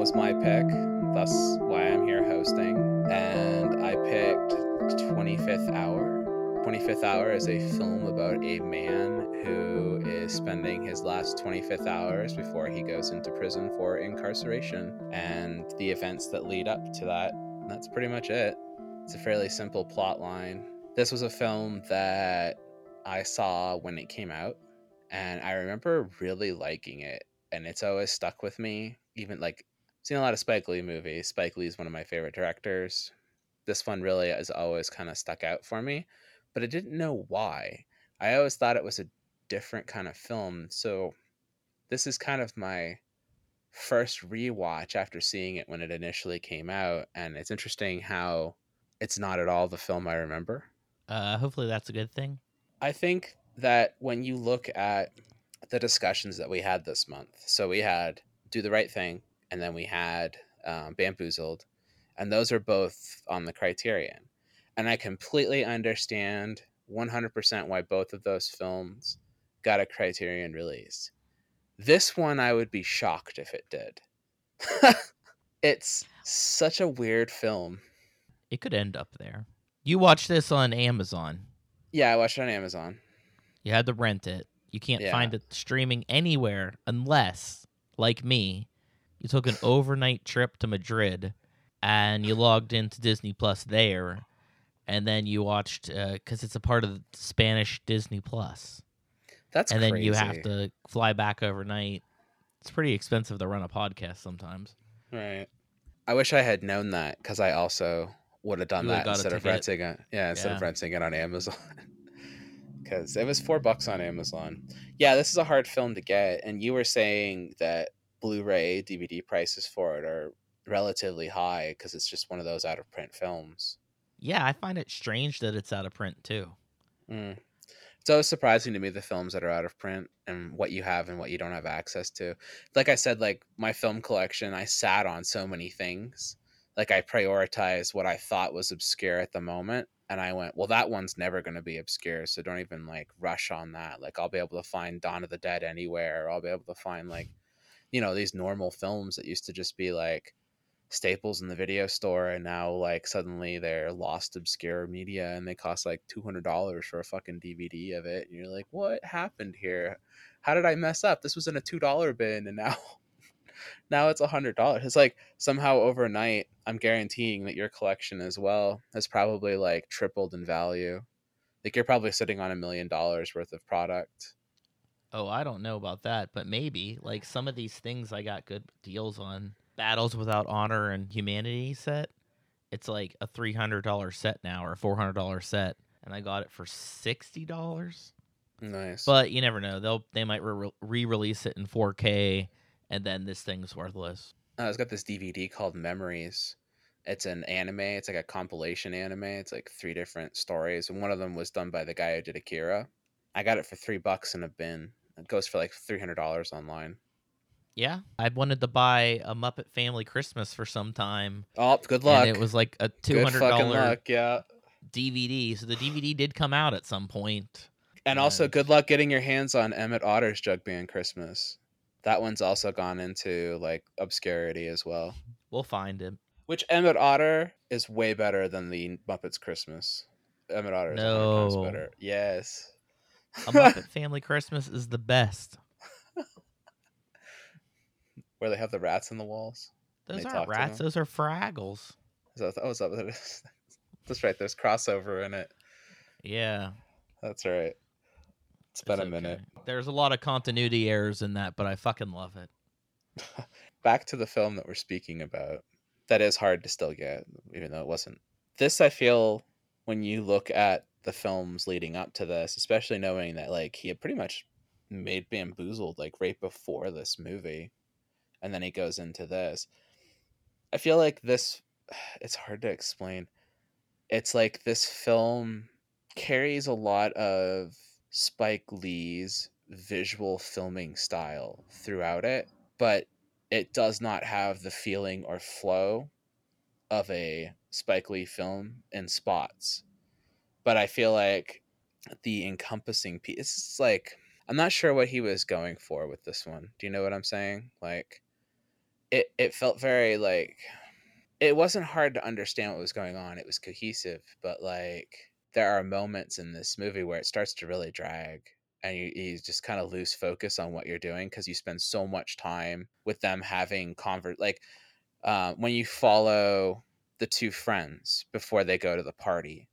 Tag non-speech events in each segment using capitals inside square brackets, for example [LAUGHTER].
Was my pick, thus why I'm here hosting. And I picked 25th Hour. 25th Hour is a film about a man who is spending his last 25th hours before he goes into prison for incarceration and the events that lead up to that. That's pretty much it. It's a fairly simple plot line. This was a film that I saw when it came out, and I remember really liking it. And it's always stuck with me. Even like seen a lot of Spike Lee movies. Spike Lee is one of my favorite directors. This one really has always kind of stuck out for me, but I didn't know why. I always thought it was a different kind of film. So this is kind of my first rewatch after seeing it when it initially came out, and it's interesting how it's not at all the film I remember. Uh, hopefully that's a good thing. I think that when you look at the discussions that we had this month, so we had Do the Right Thing, and then we had um, Bamboozled, and those are both on the criterion. And I completely understand 100% why both of those films got a criterion release. This one, I would be shocked if it did. [LAUGHS] it's such a weird film. It could end up there. You watched this on Amazon. Yeah, I watched it on Amazon. You had to rent it. You can't Yeah. find it streaming anywhere unless, like me, you took an overnight trip to Madrid and you logged into Disney Plus there, and then you watched uh, because it's a part of Spanish Disney Plus, That's and then you have to fly back overnight. It's pretty expensive to run a podcast sometimes. Right. I wish I had known that because I also would have done that instead of renting it. Yeah, instead of renting it on Amazon. [LAUGHS] Because it was four bucks on Amazon. Yeah, this is a hard film to get, and you were saying that Blu-ray DVD prices for it are relatively high because it's just one of those out of print films. Yeah, I find it strange that it's out of print too. Mm. It's always surprising to me the films that are out of print and what you have and what you don't have access to. Like I said, like my film collection, I sat on so many things. Like I prioritized what I thought was obscure at the moment. And I went, well, that one's never going to be obscure. So don't even like rush on that. Like I'll be able to find Dawn of the Dead anywhere. Or I'll be able to find like, you know, these normal films that used to just be like staples in the video store and now like suddenly they're lost obscure media and they cost like $200 for a fucking dvd of it and you're like what happened here? How did i mess up? This was in a $2 bin and now [LAUGHS] now it's a $100 it's like somehow overnight i'm guaranteeing that your collection as well has probably like tripled in value. Like you're probably sitting on a million dollars worth of product Oh, I don't know about that, but maybe like some of these things I got good deals on. Battles Without Honor and Humanity set. It's like a three hundred dollar set now or a four hundred dollar set, and I got it for sixty dollars. nice But you never know; they'll they might re release it in four K, and then this thing's worthless. Uh, it's got this DVD called Memories. It's an anime. It's like a compilation anime. It's like three different stories, and one of them was done by the guy who did Akira. I got it for three bucks in a bin. It goes for like three hundred dollars online. Yeah, I wanted to buy a Muppet Family Christmas for some time, Oh, good luck. and it was like a two hundred dollar. Yeah, DVD. So the DVD did come out at some point. and also good luck getting your hands on Emmett Otter's Jug Band Christmas. That one's also gone into like obscurity as well. We'll find him. Which Emmett Otter is way better than the Muppets Christmas. Emmett Otter is No. better. Yes. A Muppet [LAUGHS] Family Christmas is the best. Where they have the rats in the walls. Those aren't rats; those are Fraggles. Is that, oh, is that what it is? [LAUGHS] That's right. There's crossover in it. Yeah, That's right. It's been it's a minute. There's a lot of continuity errors in that, but I fucking love it. [LAUGHS] Back to the film that we're speaking about. That is hard to still get, even though it wasn't. This, I feel, when you look at the films leading up to this, especially knowing that like he had pretty much made Bamboozled like right before this movie, and then he goes into this. I feel like this. [SIGHS] It's hard to explain. It's like this film carries a lot of Spike Lee's visual filming style throughout it, but it does not have the feeling or flow of a Spike Lee film in spots. But I feel like the encompassing piece it's like I'm not sure what he was going for with this one. Do you know what I'm saying? Like it it felt very like it wasn't hard to understand what was going on. It was cohesive, but like there are moments in this movie where it starts to really drag and you, you just kind of lose focus on what you're doing because you spend so much time with them having convert like uh, when you follow the two friends before they go to the party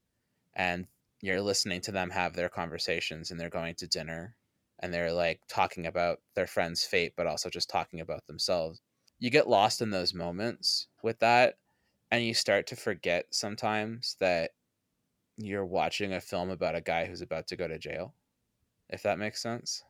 and you're listening to them have their conversations and they're going to dinner and they're like talking about their friend's fate but also just talking about themselves you get lost in those moments with that and you start to forget sometimes that you're watching a film about a guy who's about to go to jail if that makes sense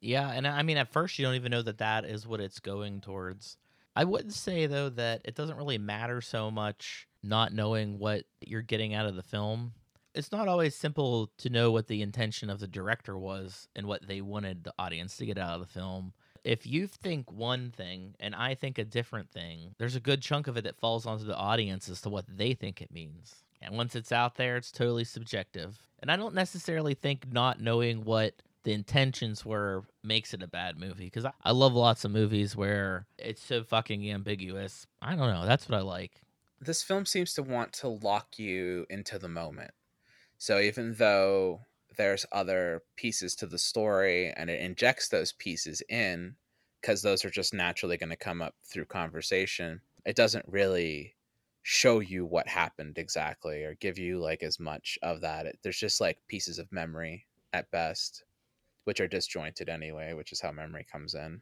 Yeah, and I mean, at first you don't even know that that is what it's going towards. I wouldn't say though that it doesn't really matter so much not knowing what you're getting out of the film. It's not always simple to know what the intention of the director was and what they wanted the audience to get out of the film. If you think one thing and I think a different thing, there's a good chunk of it that falls onto the audience as to what they think it means. And once it's out there, it's totally subjective. And I don't necessarily think not knowing what the intentions were makes it a bad movie because I, love lots of movies where it's so fucking ambiguous. I don't know. That's what I like. this film seems to want to lock you into the moment. So even though there's other pieces to the story and it injects those pieces in because those are just naturally going to come up through conversation, it doesn't really show you what happened exactly or give you like as much of that. It, there's just like pieces of memory at best, which are disjointed anyway, which is how memory comes in.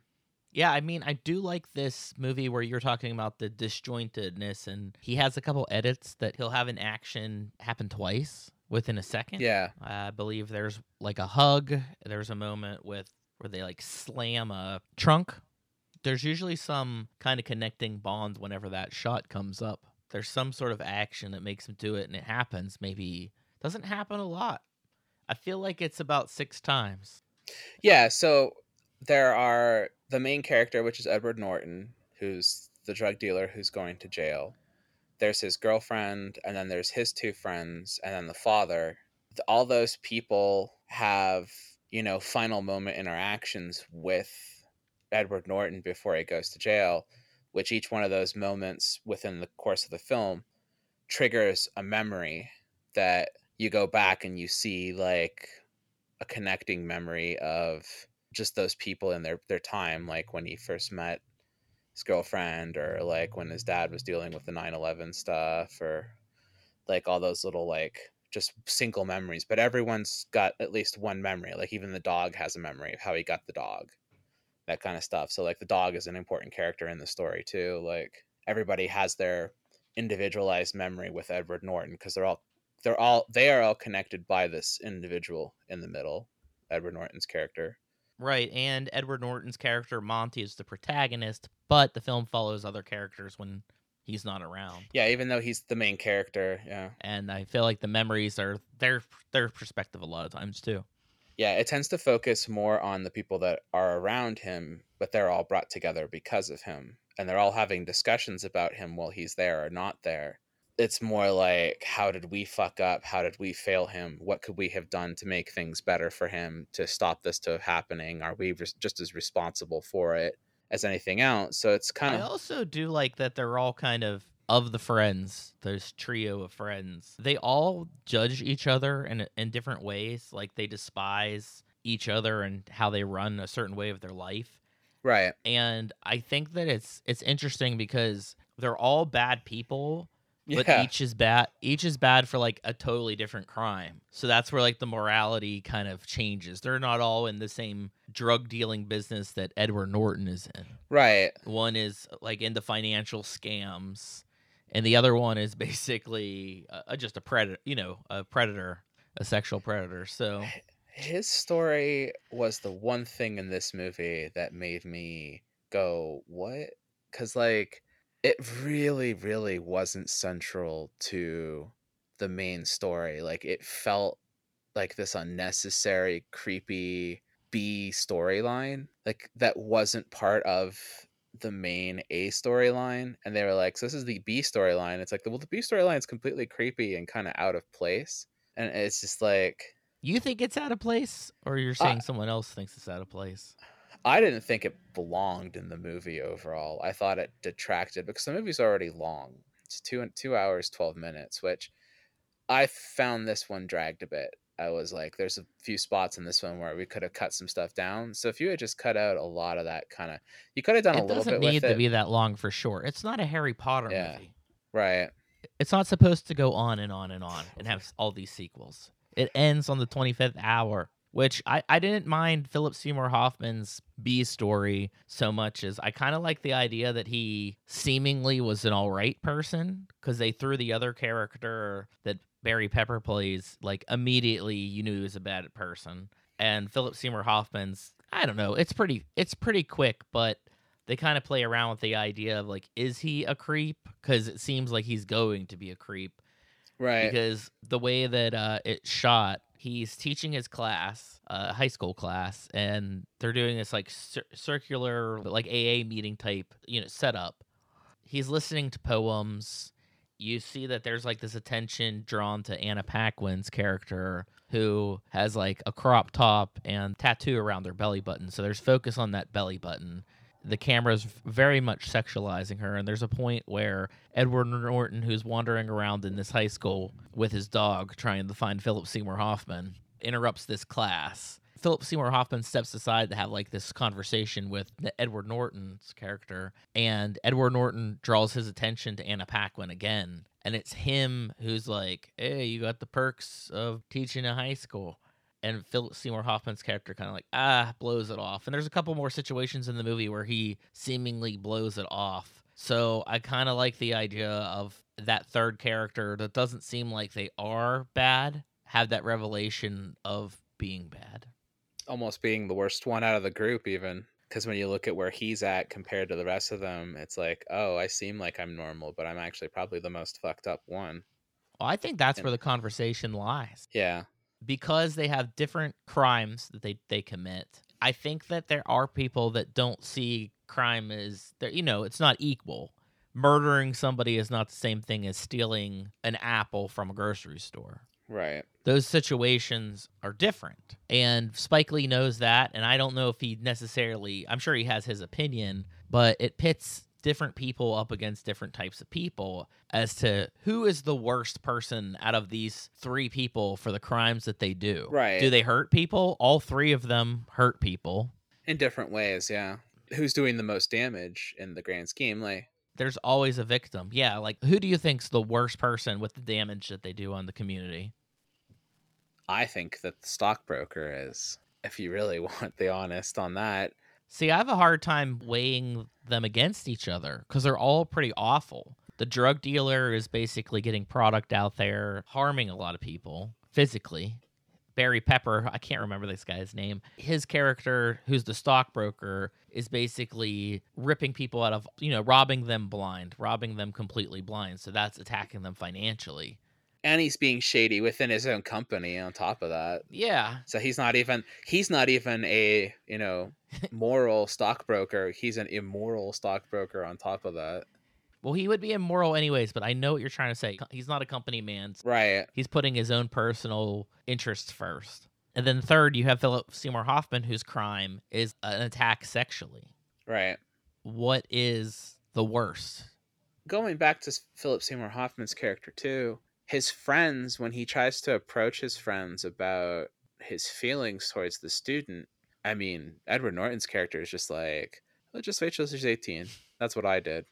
Yeah, I mean, I do like this movie where you're talking about the disjointedness, and he has a couple edits that he'll have an action happen twice within a second. Yeah. I believe there's like a hug. There's a moment with where they like slam a trunk. There's usually some kind of connecting bond whenever that shot comes up. There's some sort of action that makes them do it, and it happens. Maybe doesn't happen a lot. I feel like it's about six times. Yeah, so there are the main character, which is Edward Norton, who's the drug dealer who's going to jail. There's his girlfriend, and then there's his two friends, and then the father. All those people have, you know, final moment interactions with Edward Norton before he goes to jail, which each one of those moments within the course of the film triggers a memory that you go back and you see like a connecting memory of just those people in their their time like when he first met his girlfriend or like when his dad was dealing with the 9/11 stuff or like all those little like just single memories but everyone's got at least one memory like even the dog has a memory of how he got the dog that kind of stuff so like the dog is an important character in the story too like everybody has their individualized memory with Edward Norton because they're all they're all they are all connected by this individual in the middle Edward Norton's character Right, and Edward Norton's character Monty is the protagonist, but the film follows other characters when he's not around. Yeah, even though he's the main character, yeah. And I feel like the memories are their their perspective a lot of times too. Yeah, it tends to focus more on the people that are around him, but they're all brought together because of him. And they're all having discussions about him while he's there or not there. It's more like, how did we fuck up? How did we fail him? What could we have done to make things better for him to stop this to happening? Are we just as responsible for it as anything else? So it's kind of I also do like that they're all kind of of the friends, those trio of friends. They all judge each other in in different ways. Like they despise each other and how they run a certain way of their life. right. And I think that it's it's interesting because they're all bad people, but Yeah. each is bad each is bad for like a totally different crime. So that's where like the morality kind of changes. They're not all in the same drug dealing business that edward norton is in. Right. one is like into financial scams and the other one is [LAUGHS] basically uh, just a predator you know a predator a sexual predator. So his story was the one thing in this movie that made me go what? Because like it really really wasn't central to the main story like it felt like this unnecessary creepy b storyline like that wasn't part of the main a storyline and they were like so this is the b storyline. It's like well the b storyline is completely creepy and kind of out of place and it's just like you think it's out of place or you're uh saying someone else thinks it's out of place I didn't think it belonged in the movie overall. I thought it detracted because the movie's already long. It's two two hours twelve minutes, which I found this one dragged a bit. I was like, there's a few spots in this one where we could have cut some stuff down. So if you had just cut out a lot of that kind of, you could have done a little bit. It doesn't need to be that long for sure. It's not a Harry Potter Yeah. movie. right. It's not supposed to go on and on and on and have all these sequels. It ends on the 25th hour, which I, I didn't mind Philip Seymour Hoffman's B story so much as I kind of like the idea that he seemingly was an all right person because they threw the other character that Barry Pepper plays, like immediately you knew he was a bad person. And Philip Seymour Hoffman's, I don't know, it's pretty, it's pretty quick, but they kind of play around with the idea of like, is he a creep? Because it seems like he's going to be a creep. Right. Because the way that uh, it's shot, he's teaching his class, uh, high school class, and they're doing this like cir- circular, like AA meeting type, you know, setup. He's listening to poems. You see that there's like this attention drawn to Anna Paquin's character, who has like a crop top and tattoo around their belly button. So there's focus on that belly button the camera's very much sexualizing her and there's a point where edward norton who's wandering around in this high school with his dog trying to find philip seymour hoffman interrupts this class. Philip seymour hoffman steps aside to have like this conversation with edward norton's character and edward norton draws his attention to anna paquin again and it's him who's like hey you got the perks of teaching a high school and Philip Seymour Hoffman's character kind of like ah blows it off. And there's a couple more situations in the movie where he seemingly blows it off. So I kind of like the idea of that third character that doesn't seem like they are bad have that revelation of being bad. Almost being the worst one out of the group, even. Because when you look at where he's at compared to the rest of them, it's like, oh, I seem like I'm normal, but I'm actually probably the most fucked up one. Well, I think that's And- where the conversation lies. Yeah. Because they have different crimes that they, they commit. I think that there are people that don't see crime as you know, it's not equal. Murdering somebody is not the same thing as stealing an apple from a grocery store. Right. Those situations are different. And Spike Lee knows that and I don't know if he necessarily I'm sure he has his opinion, but it pits different people up against different types of people as to who is the worst person out of these three people for the crimes that they do. Right. Do they hurt people? All three of them hurt people. In different ways, yeah. Who's doing the most damage in the grand scheme? Like, There's always a victim. Yeah, like who do you think's the worst person with the damage that they do on the community? I think that the stockbroker is, if you really [LAUGHS] want the honest on that. See, I have a hard time weighing them against each other because they're all pretty awful. The drug dealer is basically getting product out there, harming a lot of people physically. Barry Pepper, I can't remember this guy's name. His character, who's the stockbroker, is basically ripping people out of, you know, robbing them blind, robbing them completely blind. So that's attacking them financially. And he's being shady within his own company on top of that. Yeah. So he's not even he's not even a, you know, [LAUGHS] moral stockbroker. He's an immoral stockbroker on top of that. Well, he would be immoral anyways, but I know what you're trying to say. He's not a company man. Right. He's putting his own personal interests first. And then third, you have Philip Seymour Hoffman, whose crime is an attack sexually. Right. What is the worst? Going back to Philip Seymour Hoffman's character too, his friends when he tries to approach his friends about his feelings towards the student, I mean, Edward Norton's character is just like, oh, just wait till she's 18. That's what I did.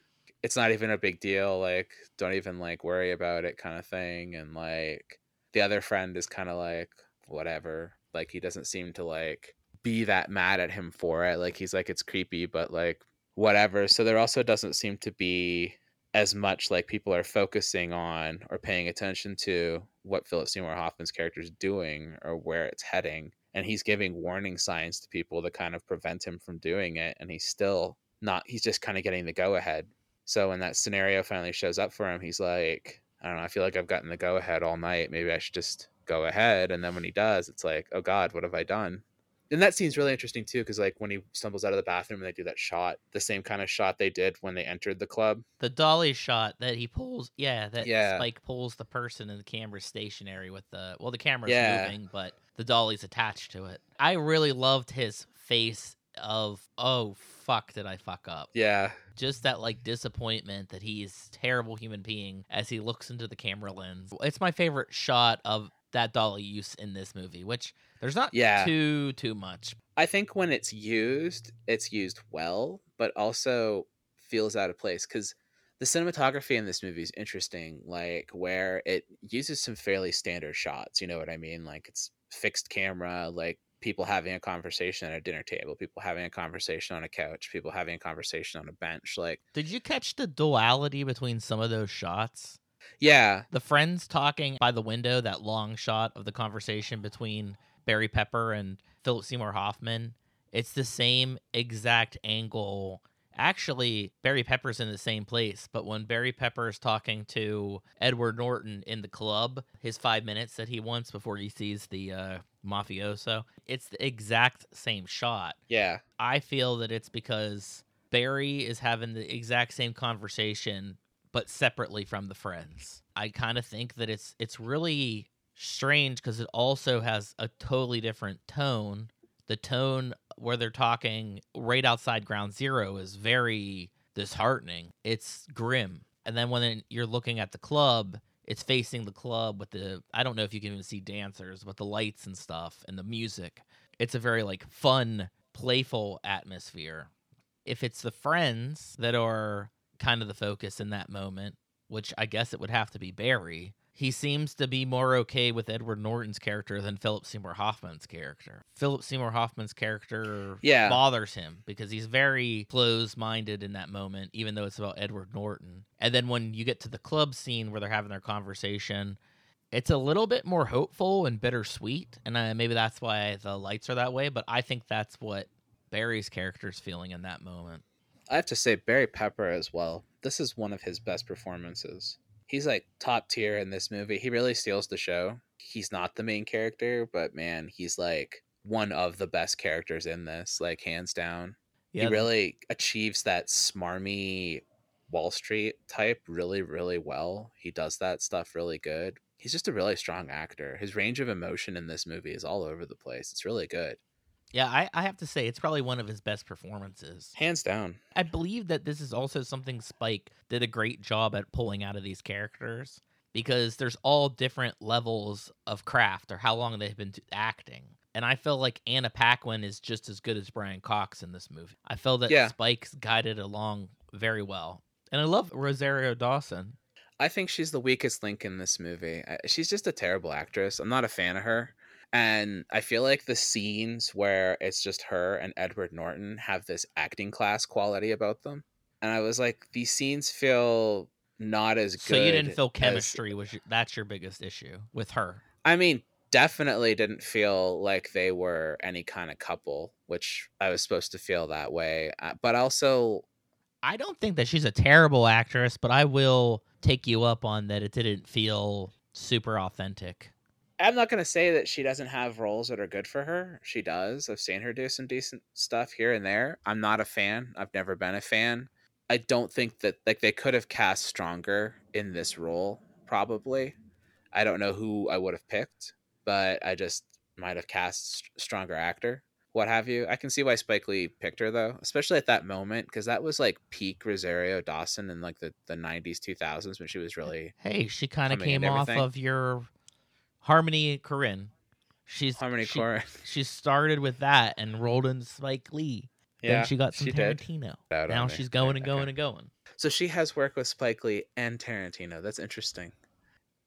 It's not even a big deal. Like, don't even like worry about it, kind of thing. And like, the other friend is kind of like, whatever. Like, he doesn't seem to like be that mad at him for it. Like, he's like, it's creepy, but like, whatever. So there also doesn't seem to be as much like people are focusing on or paying attention to what Philip Seymour Hoffman's character is doing or where it's heading. And he's giving warning signs to people to kind of prevent him from doing it. And he's still not, he's just kind of getting the go ahead. So when that scenario finally shows up for him, he's like, I don't know, I feel like I've gotten the go ahead all night. Maybe I should just go ahead. And then when he does, it's like, oh God, what have I done? And that scene's really interesting too because like when he stumbles out of the bathroom and they do that shot the same kind of shot they did when they entered the club The dolly shot that he pulls, yeah, that Yeah. Spike pulls the person and the camera's stationary with the, well, the camera's Yeah. moving, but the dolly's attached to it. I really loved his face of oh fuck did I fuck up? Yeah. Just that like disappointment that he's terrible human being as he looks into the camera lens. It's my favorite shot of that dolly use in this movie, which there's not Yeah. too too much. I think when it's used, it's used well, but also feels out of place because the cinematography in this movie is interesting. Like where it uses some fairly standard shots. You know what I mean? Like it's fixed camera, like people having a conversation at a dinner table, people having a conversation on a couch, people having a conversation on a bench. Like Did you catch the duality between some of those shots? Yeah, The friends talking by the window, that long shot of the conversation between Barry Pepper and Philip Seymour Hoffman. It's the same exact angle. Actually, Barry Pepper's in the same place, but when Barry Pepper is talking to Edward Norton in the club, his five minutes that he wants before he sees the uh, mafioso, it's the exact same shot. yeah, I feel that it's because Barry is having the exact same conversation but separately from the friends. I kind of think that it's it's really strange because it also has a totally different tone. The tone where they're talking right outside ground zero is very disheartening. It's grim. And then when you're looking at the club, it's facing the club with the I don't know if you can even see dancers, but the lights and stuff and the music. It's a very like fun, playful atmosphere. If it's the friends that are kind of the focus in that moment, which I guess it would have to be Barry, he seems to be more okay with Edward Norton's character than Philip Seymour Hoffman's character. Philip Seymour Hoffman's character Yeah. bothers him because he's very close minded in that moment, even though it's about Edward Norton. And then when you get to the club scene where they're having their conversation, it's a little bit more hopeful and bittersweet. And uh, maybe that's why the lights are that way. But I think that's what Barry's character is feeling in that moment. I have to say Barry Pepper as well. This is one of his best performances. He's like top tier in this movie. He really steals the show. He's not the main character, but man, he's like one of the best characters in this, like hands down. Yeah, he really achieves that smarmy Wall Street type really, really well. He does that stuff really good. He's just a really strong actor. His range of emotion in this movie is all over the place. It's really good. Yeah, I, I have to say it's probably one of his best performances. Hands down. I believe that this is also something Spike did a great job at pulling out of these characters because there's all different levels of craft or how long they've been acting. And I feel like Anna Paquin is just as good as Brian Cox in this movie. I feel that Yeah. Spike's guided along very well. And I love Rosario Dawson. I think she's the weakest link in this movie. She's just a terrible actress. I'm not a fan of her. And I feel like the scenes where it's just her and Edward Norton have this acting class quality about them. And I was like, these scenes feel not as good. So you didn't feel as- chemistry was your, that's your biggest issue with her. I mean, definitely didn't feel like they were any kind of couple, which I was supposed to feel that way. Uh, But also, I don't think that she's a terrible actress, but I will take you up on that it didn't feel super authentic. I'm not going to say that she doesn't have roles that are good for her. She does. I've seen her do some decent stuff here and there. I'm not a fan. I've never been a fan. I don't think that like they could have cast stronger in this role probably. I don't know who I would have picked, but I just might have cast stronger actor, what have you. I can see why Spike Lee picked her though, especially at that moment because that was like peak Rosario Dawson in like the the 90s 2000s when she was really Hey, she kind of came off of your Harmony Korine. She's Harmony she, Korine. She started with that and rolled in Spike Lee. then she got some she. Tarantino. Out Now she's going Right, and going okay. and going. So she has worked with Spike Lee and Tarantino. That's interesting.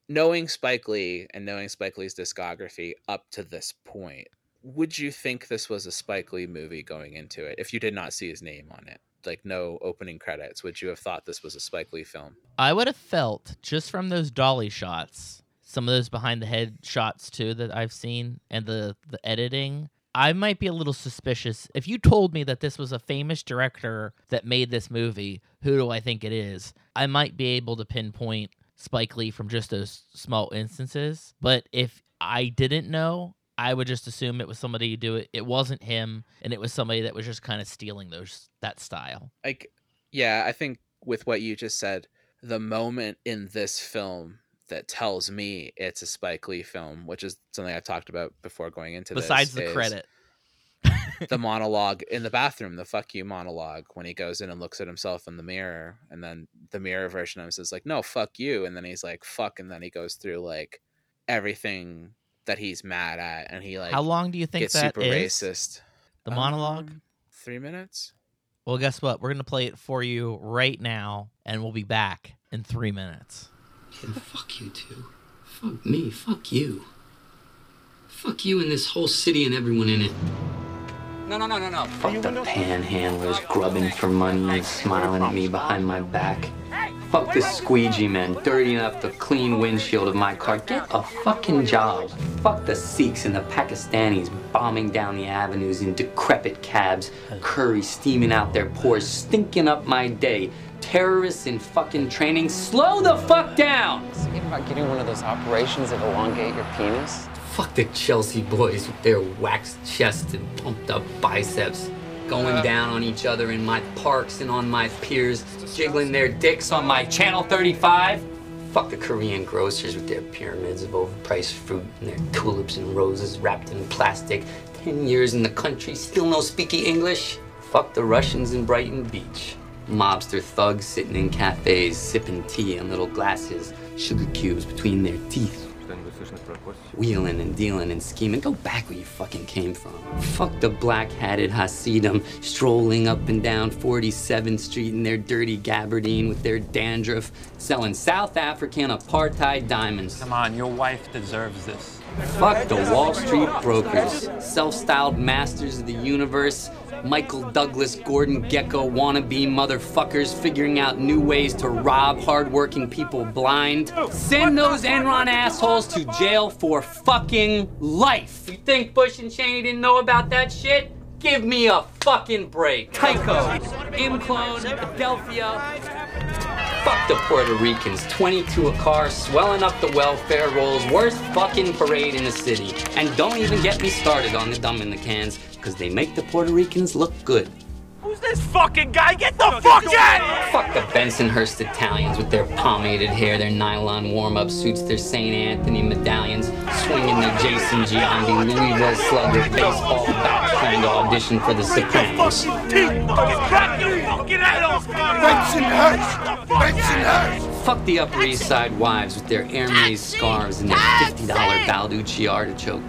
Knowing Spike Lee and knowing Spike Lee's discography up to this point, would you think this was a Spike Lee movie going into it if you did not see his name on it? Like no opening credits, would you have thought this was a Spike Lee film? I would have felt just from those dolly shots, some of those behind the head shots too that I've seen, and the the editing. I might be a little suspicious. If you told me that this was a famous director that made this movie, who do I think it is? I might be able to pinpoint Spike Lee from just those small instances. But if I didn't know, I would just assume it was somebody who do it. It wasn't him, and it was somebody that was just kind of stealing those that style. Like, yeah, I think with what you just said, the moment in this film that tells me it's a Spike Lee film, which is something I've talked about before going into Besides this, Besides the credit. the [LAUGHS] monologue in the bathroom, the fuck you monologue, when he goes in and looks at himself in the mirror, and then the mirror version of him says like, "No, fuck you," and then he's like, "Fuck," and then he goes through like everything that he's mad at, and he like How long do you think gets that super is? racist. The monologue? Um, three minutes. Well, guess what? We're going to play it for you right now, and we'll be back in three minutes. Kid, fuck you too. Fuck me. Fuck you. Fuck you and this whole city and everyone in it. No, no, no, no, no. Fuck the panhandlers grubbing for money and smiling at me behind my back. Fuck the squeegee men dirtying up the clean windshield of my car. Get a fucking job. Fuck the Sikhs and the Pakistanis bombing down the avenues in decrepit cabs, curry steaming out their pores, stinking up my day. Terrorists in fucking training, slow the fuck down! Thinking about getting one of those operations that elongate your penis? Fuck the Chelsea boys with their waxed chests and pumped up biceps. Going uh. down on each other in my parks and on my piers, jiggling their dicks on my Channel 35. Fuck the Korean grocers with their pyramids of overpriced fruit and their tulips and roses wrapped in plastic. Ten years in the country, still no speaky English. Fuck the Russians in Brighton Beach. Mobster thugs sitting in cafes, sipping tea in little glasses, sugar cubes between their teeth wheeling and dealing and scheming. Go back where you fucking came from. Fuck the black-hatted Hasidim strolling up and down 47th Street in their dirty gabardine with their dandruff, selling South African apartheid diamonds. Come on, your wife deserves this. Fuck the Wall Street brokers, self-styled masters of the universe, Michael Douglas, Gordon Gekko wannabe motherfuckers figuring out new ways to rob hardworking people blind. Send those Enron assholes to jail for fucking life. You think Bush and Cheney didn't know about that shit? Give me a fucking break. Tyco, Imclone, Adelphia. Fuck the Puerto Ricans, 22 a car, swelling up the welfare rolls, worst fucking parade in the city. And don't even get me started on the Dominicans, because they make the Puerto Ricans look good. Who's this fucking guy? Get the fuck out! Fuck the Bensonhurst Italians with their pomaded hair, their nylon warm-up suits, their St. Anthony medallions, swinging their Jason Giambi Louisville Slugger baseball bat trying to audition for the Sopranos. Teeth fucking crack your fucking head off! Bensonhurst! Bensonhurst! Fuck the Upper East Side wives with their Hermes scarves and their $50 Balducci artichoke.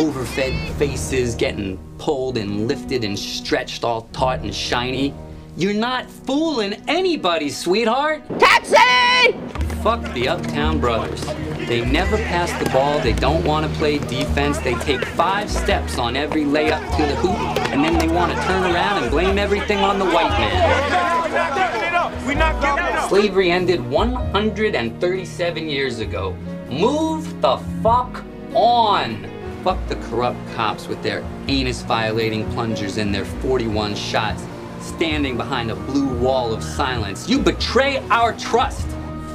Overfed faces getting pulled and lifted and stretched all taut and shiny. You're not fooling anybody, sweetheart. Taxi! Fuck the Uptown Brothers. They never pass the ball, they don't want to play defense, they take five steps on every layup to the hoop, and then they want to turn around and blame everything on the white man. We not giving up! Slavery ended 137 years ago. Move the fuck on. Fuck the corrupt cops with their anus violating plungers and their 41 shots standing behind a blue wall of silence. You betray our trust.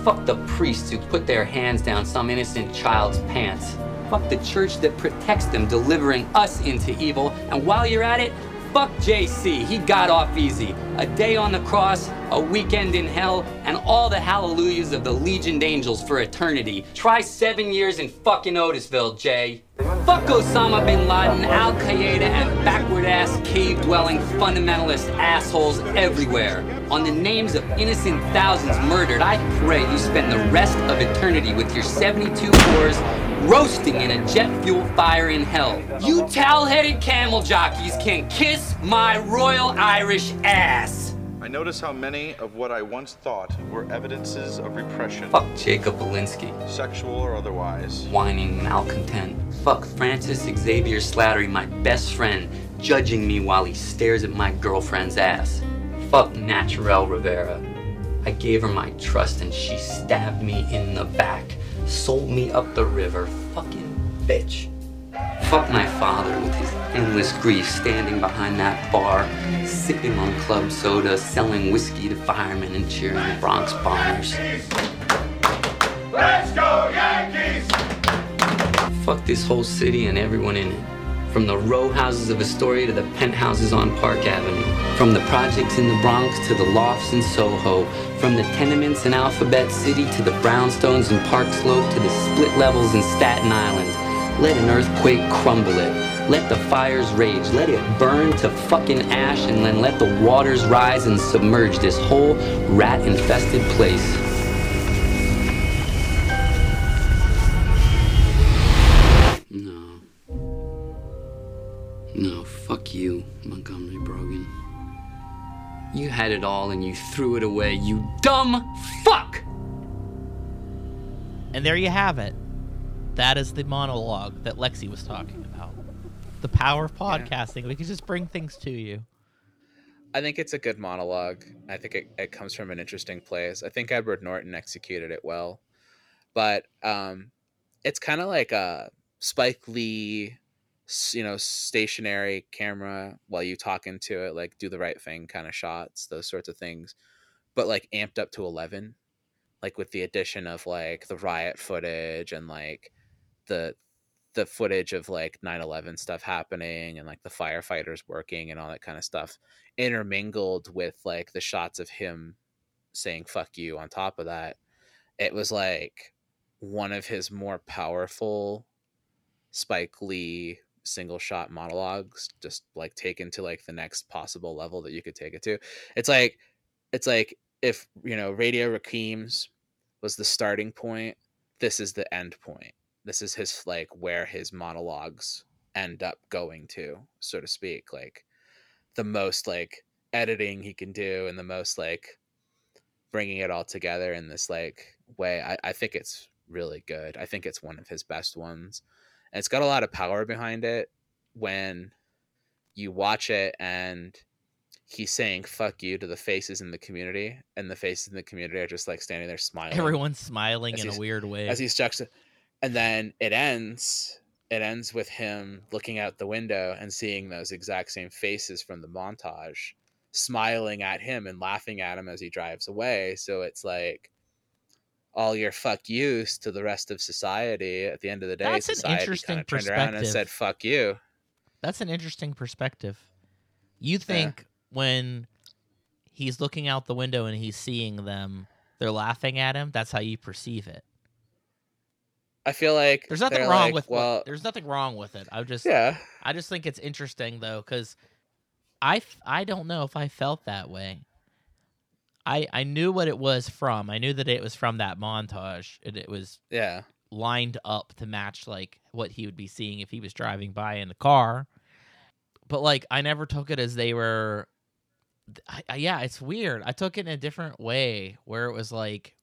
Fuck the priests who put their hands down some innocent child's pants. Fuck the church that protects them, delivering us into evil. And while you're at it, fuck JC. He got off easy. A day on the cross, a weekend in hell, and all the hallelujahs of the legioned angels for eternity. Try seven years in fucking Otisville, Jay. Fuck Osama bin Laden, Al Qaeda, and backward ass cave dwelling fundamentalist assholes everywhere. On the names of innocent thousands murdered, I pray you spend the rest of eternity with your 72 whores roasting in a jet fuel fire in hell. You towel headed camel jockeys can kiss my royal Irish ass. I notice how many of what I once thought were evidences of repression, Fuck Jacob Elinsky. sexual or otherwise, whining malcontent. Fuck Francis Xavier Slattery, my best friend, judging me while he stares at my girlfriend's ass. Fuck Naturelle Riviera. I gave her my trust and she stabbed me in the back, sold me up the river. Fucking bitch. Fuck my father with his endless grief standing behind that bar, sipping on club soda, selling whiskey to firemen and cheering the Bronx bombers. Let's go Yankees! Fuck this whole city and everyone in it. From the row houses of Astoria to the penthouses on Park Avenue. From the projects in the Bronx to the lofts in Soho. From the tenements in Alphabet City to the brownstones in Park Slope to the split levels in Staten Island. Let an earthquake crumble it. Let the fires rage. Let it burn to fucking ash and then let the waters rise and submerge this whole rat infested place. You, Montgomery Brogan. You had it all and you threw it away, you dumb fuck! And there you have it. That is the monologue that Lexi was talking about. The power of podcasting. We can just bring things to you. I think it's a good monologue. I think it, it comes from an interesting place. I think Edward Norton executed it well. But um, it's kind of like a Spike Lee, s- you know, stationary camera while you talk into it, like do the right thing kind of shots, those sorts of things. But like amped up to 11, like with the addition of like the riot footage and like the the footage of like 9-11 stuff happening and like the firefighters working and all that kind of stuff intermingled with like the shots of him saying fuck you on top of that it was like one of his more powerful spike lee single shot monologues just like taken to like the next possible level that you could take it to. It's like it's like if you know Radio Raheem's was the starting point this is the end point. This is his like where his monologues end up going to so to speak like the most like editing he can do and the most like bringing it all together in this like way. I, I think it's really good. I think it's one of his best ones and it's got a lot of power behind it when you watch it and he's saying fuck you to the faces in the community and the faces in the community are just like standing there smiling Everyone's smiling in a weird way. as he's juxta and then it ends it ends with him looking out the window and seeing those exact same faces from the montage smiling at him and laughing at him as he drives away so it's like all your fuck yous to the rest of society at the end of the day That's an interesting kind of turned around and said fuck you That's an interesting perspective. You think when he's looking out the window and he's seeing them, they're laughing at him? That's how you perceive it. i feel like There's nothing wrong like, with well there's nothing wrong with it. I just yeah I just think it's interesting though cuz i i don't know if I felt that way. I I knew what it was from. I knew that it was from that montage. It, it was yeah lined up to match like what he would be seeing if he was driving by in the car. But like I never took it as they were I, I, yeah, it's weird. I took it in a different way where it was like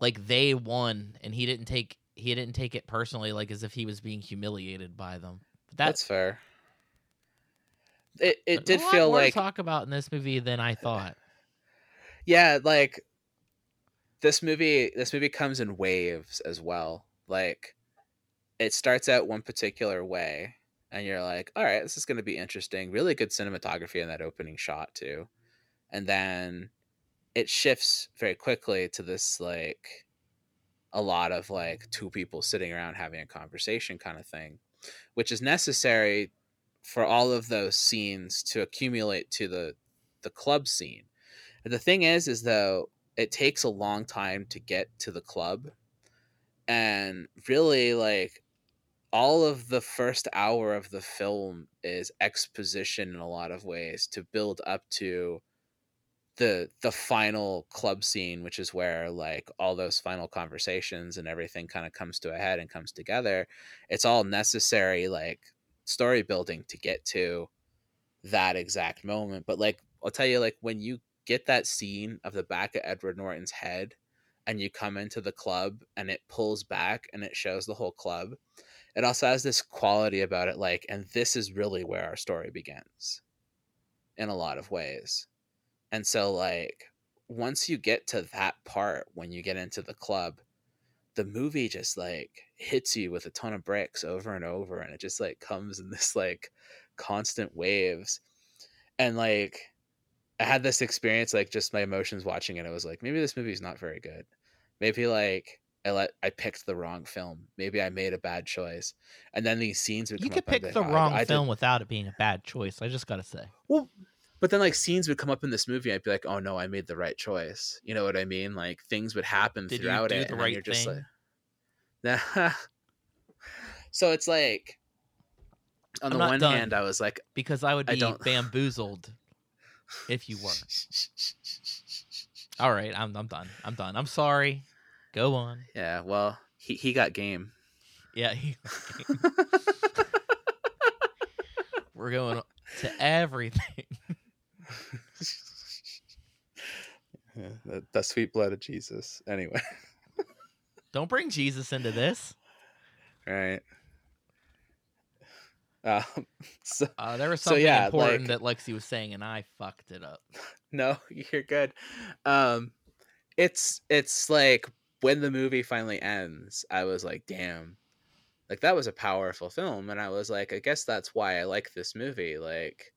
like they won and he didn't take he didn't take it personally like as if he was being humiliated by them. But that's fair it, it did feel more to like talk about in this movie than I thought. Yeah like this movie this movie comes in waves as well. Like it starts out one particular way and you're like all right this is going to be interesting. Really good cinematography in that opening shot too. And then it shifts very quickly to this like a lot of like two people sitting around having a conversation kind of thing which is necessary for all of those scenes to accumulate to the the club scene the thing is, is though it takes a long time to get to the club, and really like all of the first hour of the film is exposition in a lot of ways to build up to the the final club scene which is where like all those final conversations and everything kind of comes to a head and comes together. It's all necessary like story building to get to that exact moment. But like i'll tell you like when you get that scene of the back of edward norton's head and you come into the club and it pulls back and it shows the whole club. It also has this quality about it like and this is really where our story begins. In a lot of ways. And so like once you get to that part when you get into the club the movie just like hits you with a ton of bricks over and over and it just like comes in this like constant waves. And like i had this experience like just my emotions watching it i was like maybe this movie's not very good maybe like i let i picked the wrong film maybe i made a bad choice and then these scenes would You come could up pick the like, "Oh, I- wrong I film without it being a bad choice. I just got to say. well, but then like scenes would come up in this movie, I'd be like, "Oh no, I made the right choice." You know what I mean? Like things would happen Did you throughout do it, the right you're just thing? like, [LAUGHS] nah. so it's like, On I'm the one done. hand, I was like, because I would I be don't- bamboozled if you were. [LAUGHS] All right, I'm I'm done. I'm done. I'm sorry. Go on. yeah, well, he he got game. Yeah, he- [LAUGHS] we're going to everything. [LAUGHS] Yeah, the, the sweet blood of Jesus. Anyway, Don't bring Jesus into this. right. Um, [LAUGHS] so Uh, there was So, something yeah, important like- that Lexi was saying, and I fucked it up. [LAUGHS] no, you're good. Um, it's it's like when the movie finally ends, I was like, damn, like that was a powerful film, and I was like, I guess that's why I like this movie. Like,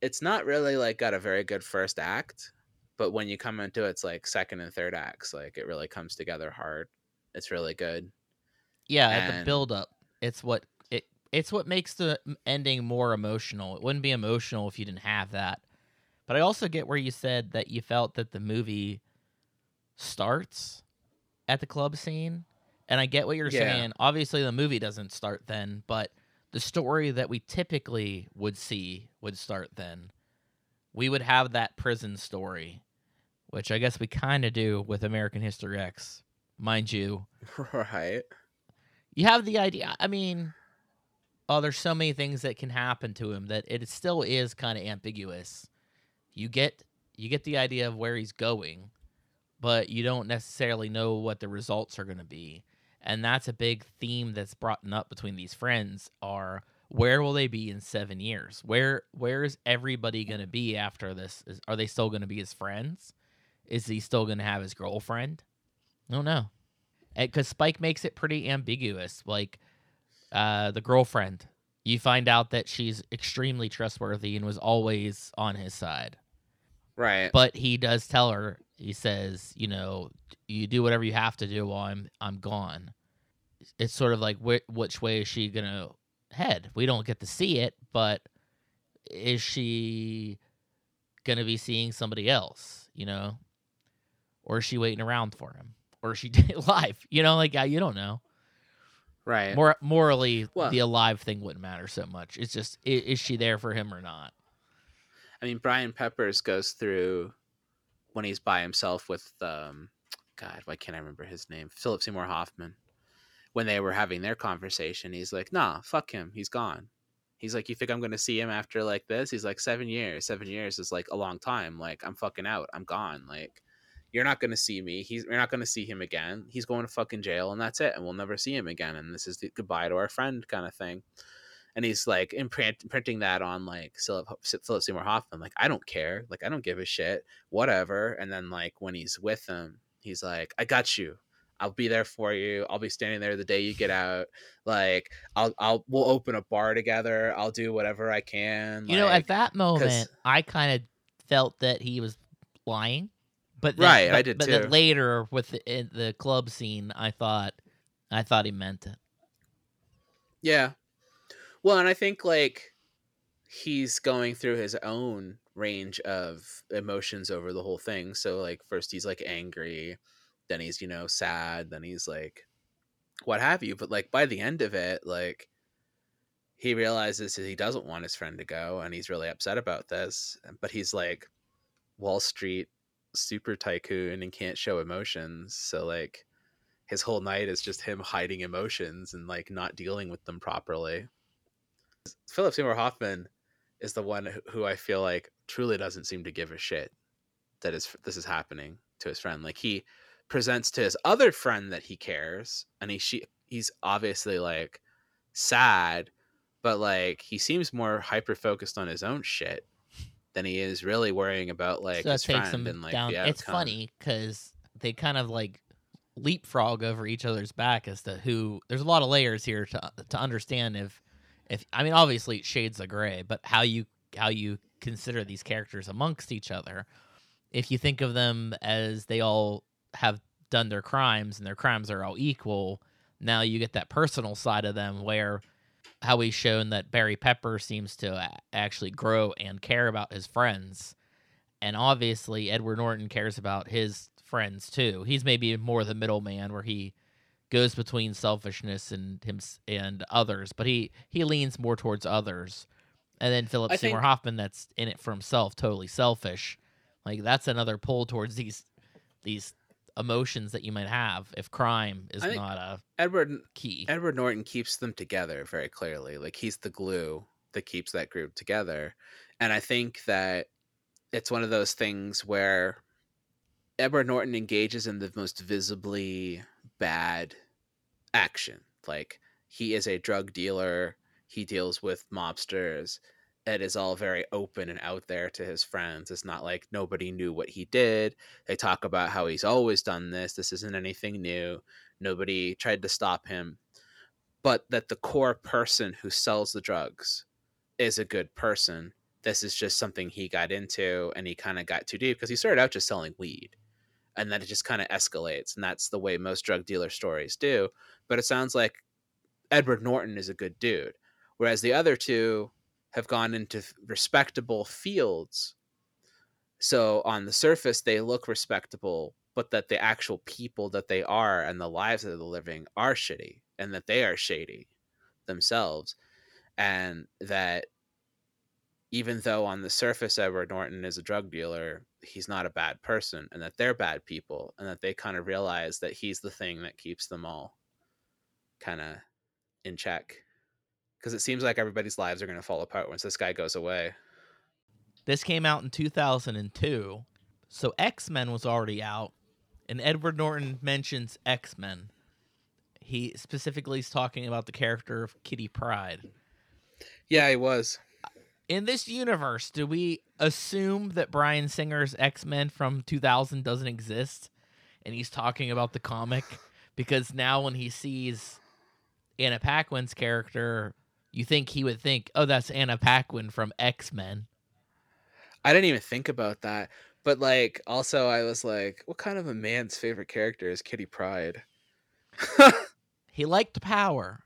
it's not really like got a very good first act, but when you come into its like second and third acts, like it really comes together hard. It's really good. Yeah, at the And- build up, it's what it's what makes the ending more emotional. It wouldn't be emotional if you didn't have that. But I also get where you said that you felt that the movie starts at the club scene, and I get what you're Yeah. saying. Obviously, the movie doesn't start then, but the story that we typically would see would start then. We would have that prison story, which I guess we kind of do with American History X, mind you [LAUGHS] right. you have the idea. I mean, oh, there's so many things that can happen to him that it still is kind of ambiguous. You get you get the idea of where he's going, but you don't necessarily know what the results are going to be. And that's a big theme that's brought up between these friends are where will they be in 7 years? Where where is everybody going to be after this? Is, are they still going to be his friends? Is he still going to have his girlfriend? I don't know because Spike makes it pretty ambiguous. Like uh, the girlfriend, you find out that she's extremely trustworthy and was always on his side. Right. But he does tell her. He says, you know, you do whatever you have to do while I'm I'm gone. It's sort of like wh- which way is she gonna head? We don't get to see it, but is she gonna be seeing somebody else? You know, or is she waiting around for him? Or is she [LAUGHS] alive? You know, like you don't know. Right. More morally, Well- the alive thing wouldn't matter so much. It's just is, is she there for him or not? I mean, Brian Peppers goes through when he's by himself with um, God, why can't I remember his name? Philip Seymour Hoffman. When they were having their conversation, he's like, "Nah, fuck him. He's gone." He's like, "You think I'm going to see him after like this?" He's like, seven years. Seven years is like a long time. Like, I'm fucking out. I'm gone. Like, you're not going to see me. He's you're not going to see him again. He's going to fucking jail, and that's it. And we'll never see him again. And this is the goodbye to our friend kind of thing and he's like imprint, imprinting that on like Philip, Philip Seymour Hoffman. Like, I don't care. Like, I don't give a shit. Whatever. And then like when he's with him, he's like, I got you. I'll be there for you. I'll be standing there the day you get out. Like, I'll, I'll, we'll open a bar together. I'll do whatever I can. You know, at that moment, I kind of felt that he was lying. But then, Right, I but- did But then too. later, with the, in the club scene, I thought, I thought he meant it. Yeah. Well, and I think like he's going through his own range of emotions over the whole thing. So like first he's like angry, then he's, you know, sad, then he's like what have you, but like by the end of it, like he realizes that he doesn't want his friend to go and he's really upset about this, but he's like Wall Street super tycoon and can't show emotions. So like his whole night is just him hiding emotions and like not dealing with them properly. Philip Seymour Hoffman is the one who- I feel like truly doesn't seem to give a shit that is this is happening to his friend. Like he presents to his other friend that he cares, and he she he's obviously like sad, but like he seems more hyper focused on his own shit than he is really worrying about like so his friend and like down. It's funny because they kind of like leapfrog over each other's back as to who. There's a lot of layers here to to understand if if I mean obviously shades of gray, but how you how you consider these characters amongst each other. If you think of them as they all have done their crimes and their crimes are all equal, now you get that personal side of them where how he's shown that Barry Pepper seems to uh, actually grow and care about his friends. And obviously, Edward Norton cares about his friends too. He's maybe more the middleman where he goes between selfishness and him and others, but he he leans more towards others. And then Philip I Seymour think- Hoffman, that's in it for himself, totally selfish. Like that's another pull towards these these emotions that you might have if crime is not a Edward key. Edward Norton keeps them together very clearly. Like he's the glue that keeps that group together. And I think that it's one of those things where Edward Norton engages in the most visibly bad action. Like he is a drug dealer, he deals with mobsters. It is all very open and out there to his friends. It's not like nobody knew what he did. They talk about how he's always done this. This isn't anything new nobody tried to stop him but that the core person who sells the drugs is a good person this is just something he got into and he kind of got too deep because he started out just selling weed and then it just kind of escalates and that's the way most drug dealer stories do but it sounds like edward norton is a good dude whereas the other two have gone into respectable fields. So on the surface they look respectable but that the actual people that they are and the lives that they're living are shitty and that they are shady themselves. And that even though on the surface edward norton is a drug dealer he's not a bad person and that they're bad people and that they kind of realize that he's the thing that keeps them all kind of in check because it seems like everybody's lives are going to fall apart once this guy goes away This came out in 2002. So X-Men was already out and Edward Norton mentions X-Men. He specifically is talking about the character of Kitty Pryde. yeah he was In this universe, do we assume that Bryan Singer's X-Men from 2000 doesn't exist and he's talking about the comic because now when he sees Anna Paquin's character, you think he would think, "Oh, that's Anna Paquin from X-Men." I didn't even think about that. But like also I was like, what kind of a man's favorite character is Kitty Pryde? [LAUGHS] He liked power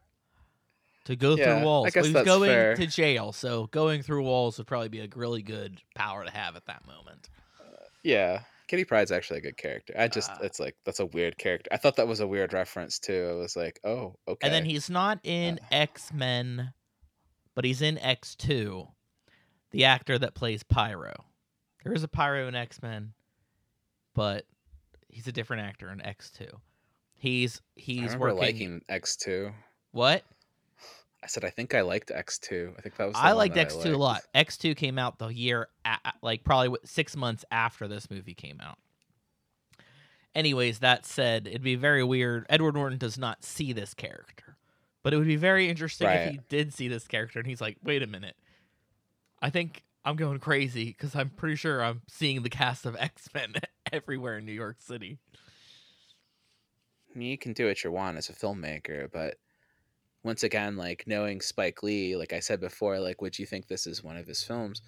to go Yeah, through walls. guess Well, he was going fair. to jail, so going through walls would probably be a really good power to have at that moment. yeah. Kitty Pryde's actually a good character. I just Uh, it's like that's a weird character. I thought that was a weird reference too. I was like, oh, okay. And then he's not in Uh. X Men, but he's in X Two. The actor that plays Pyro. There is a Pyro in X Men, but he's a different actor in X Two. He's he's remember working. liking X two. what? I said I think I liked X two. I think that was. The I one liked that I X two a liked. lot. X two came out the year, like probably six months after this movie came out. Anyways, that said, it'd be very weird. Edward Norton does not see this character, but it would be very interesting if he did see this character and he's like, "Wait a minute, I think I'm going crazy because I'm pretty sure I'm seeing the cast of X Men [LAUGHS] everywhere in New York City." I mean, you can do what you want as a filmmaker, but once again, like knowing Spike Lee, like I said before, like would you think this is one of his films?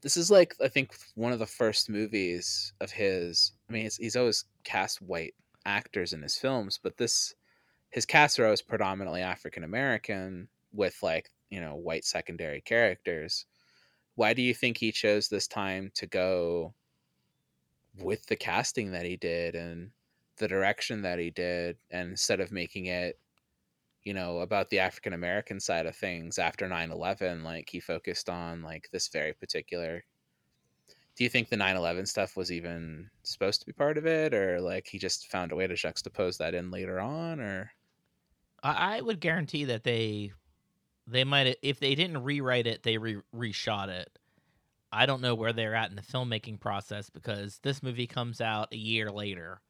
This is like I think one of the first movies of his. I mean, it's, he's always cast white actors in his films, but this his are always predominantly African American with like you know white secondary characters. Why do you think he chose this time to go with the casting that he did and the direction that he did and instead of making it you know about the african american side of things after 9-11 like he focused on like this very particular do you think the 9-11 stuff was even supposed to be part of it or like he just found a way to juxtapose that in later on or I, would guarantee that they they might if they didn't rewrite it, they re- reshot it. I don't know where they're at in the filmmaking process because this movie comes out a year later.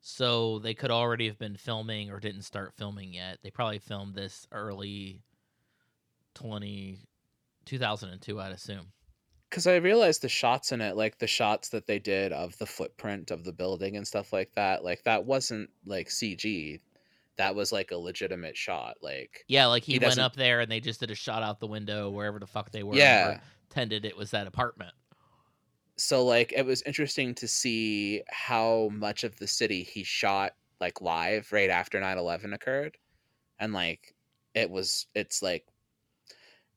So they could already have been filming or didn't start filming yet. They probably filmed this early 20 2002, I'd assume. because i realized the shots in it like the shots that they did of the footprint of the building and stuff like that like that wasn't like cg that was like a legitimate shot like Yeah, like he, He went up there and they just did a shot out the window wherever the fuck they were. and Yeah. Pretended it was that apartment. so like it was interesting to see how much of the city he shot like live right after 9-11 occurred and like it was it's like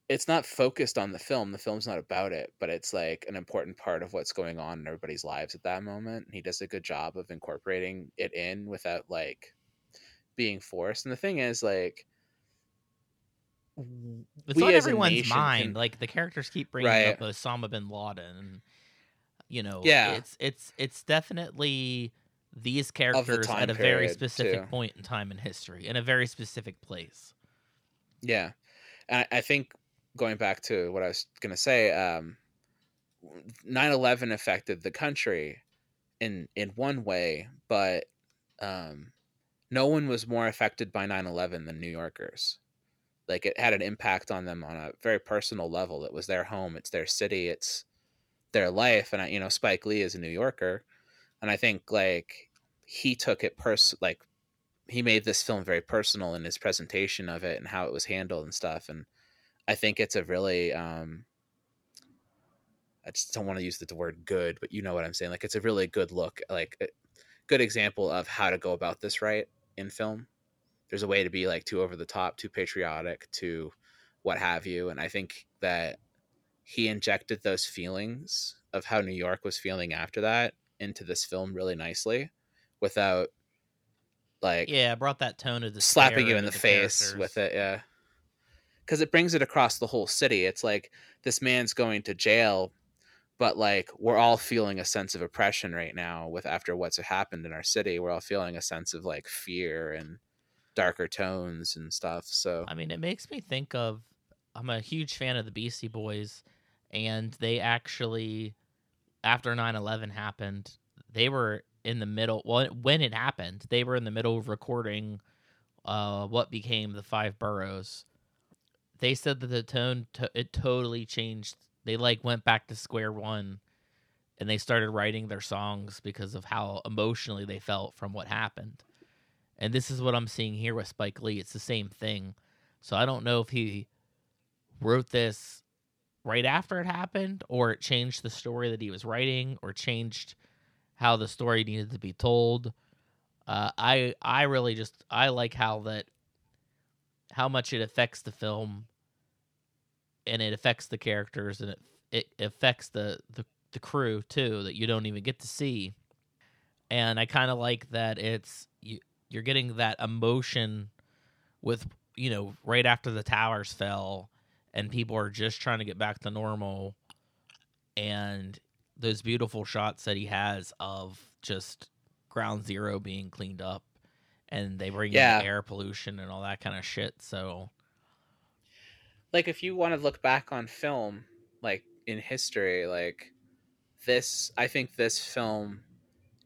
it's not focused on the film the film's not about it but it's like an important part of what's going on in everybody's lives at that moment he does a good job of incorporating it in without like being forced. And the thing is, like, It's on everyone's mind. can- Like the characters keep bringing Right. up Osama bin Laden, and you know, Yeah. it's it's it's definitely these characters time at a very specific too. point in time in history, in a very specific place. Yeah, and I, I think going back to what I was gonna say, um, 9/11 affected the country in in one way, but um, no one was more affected by 9/11 than New Yorkers. Like it had an impact on them on a very personal level. It was their home, it's their city, it's their life, and I, you know, Spike Lee is a New Yorker, and I think like he took it pers like he made this film very personal in his presentation of it and how it was handled and stuff and i think it's a really um i just don't want to use the word good but you know what i'm saying like it's a really good look like a good example of how to go about this right in film. There's a way to be like too over the top too patriotic too what have you and i think that he injected those feelings of how new york was feeling after that into this film really nicely without like Yeah, brought that tone of the slapping you in the face with it yeah. Because it brings it across the whole city. It's like this man's going to jail but like we're all feeling a sense of oppression right now with after what's happened in our city we're all feeling a sense of like fear and darker tones and stuff so I mean, it makes me think of. I'm a huge fan of the Beastie Boys, and they actually, after 9/11 happened, they were in the middle. Well, when it happened, they were in the middle of recording, uh, what became the Five Boroughs. They said that the tone to- it totally changed. They like went back to square one, and they started writing their songs because of how emotionally they felt from what happened. And this is what I'm seeing here with Spike Lee. It's the same thing. So I don't know if he wrote this right after it happened or it changed the story that he was writing or changed how the story needed to be told. Uh, I I really just I like how that how much it affects the film and it affects the characters and it it affects the the, the crew too that you don't even get to see. And I kind of like that it's you you're getting that emotion with you know right after the towers fell and people are just trying to get back to normal and those beautiful shots that he has of just ground zero being cleaned up and they bring Yeah. in air pollution and all that kind of shit so like if you want to look back on film like in history like this i think this film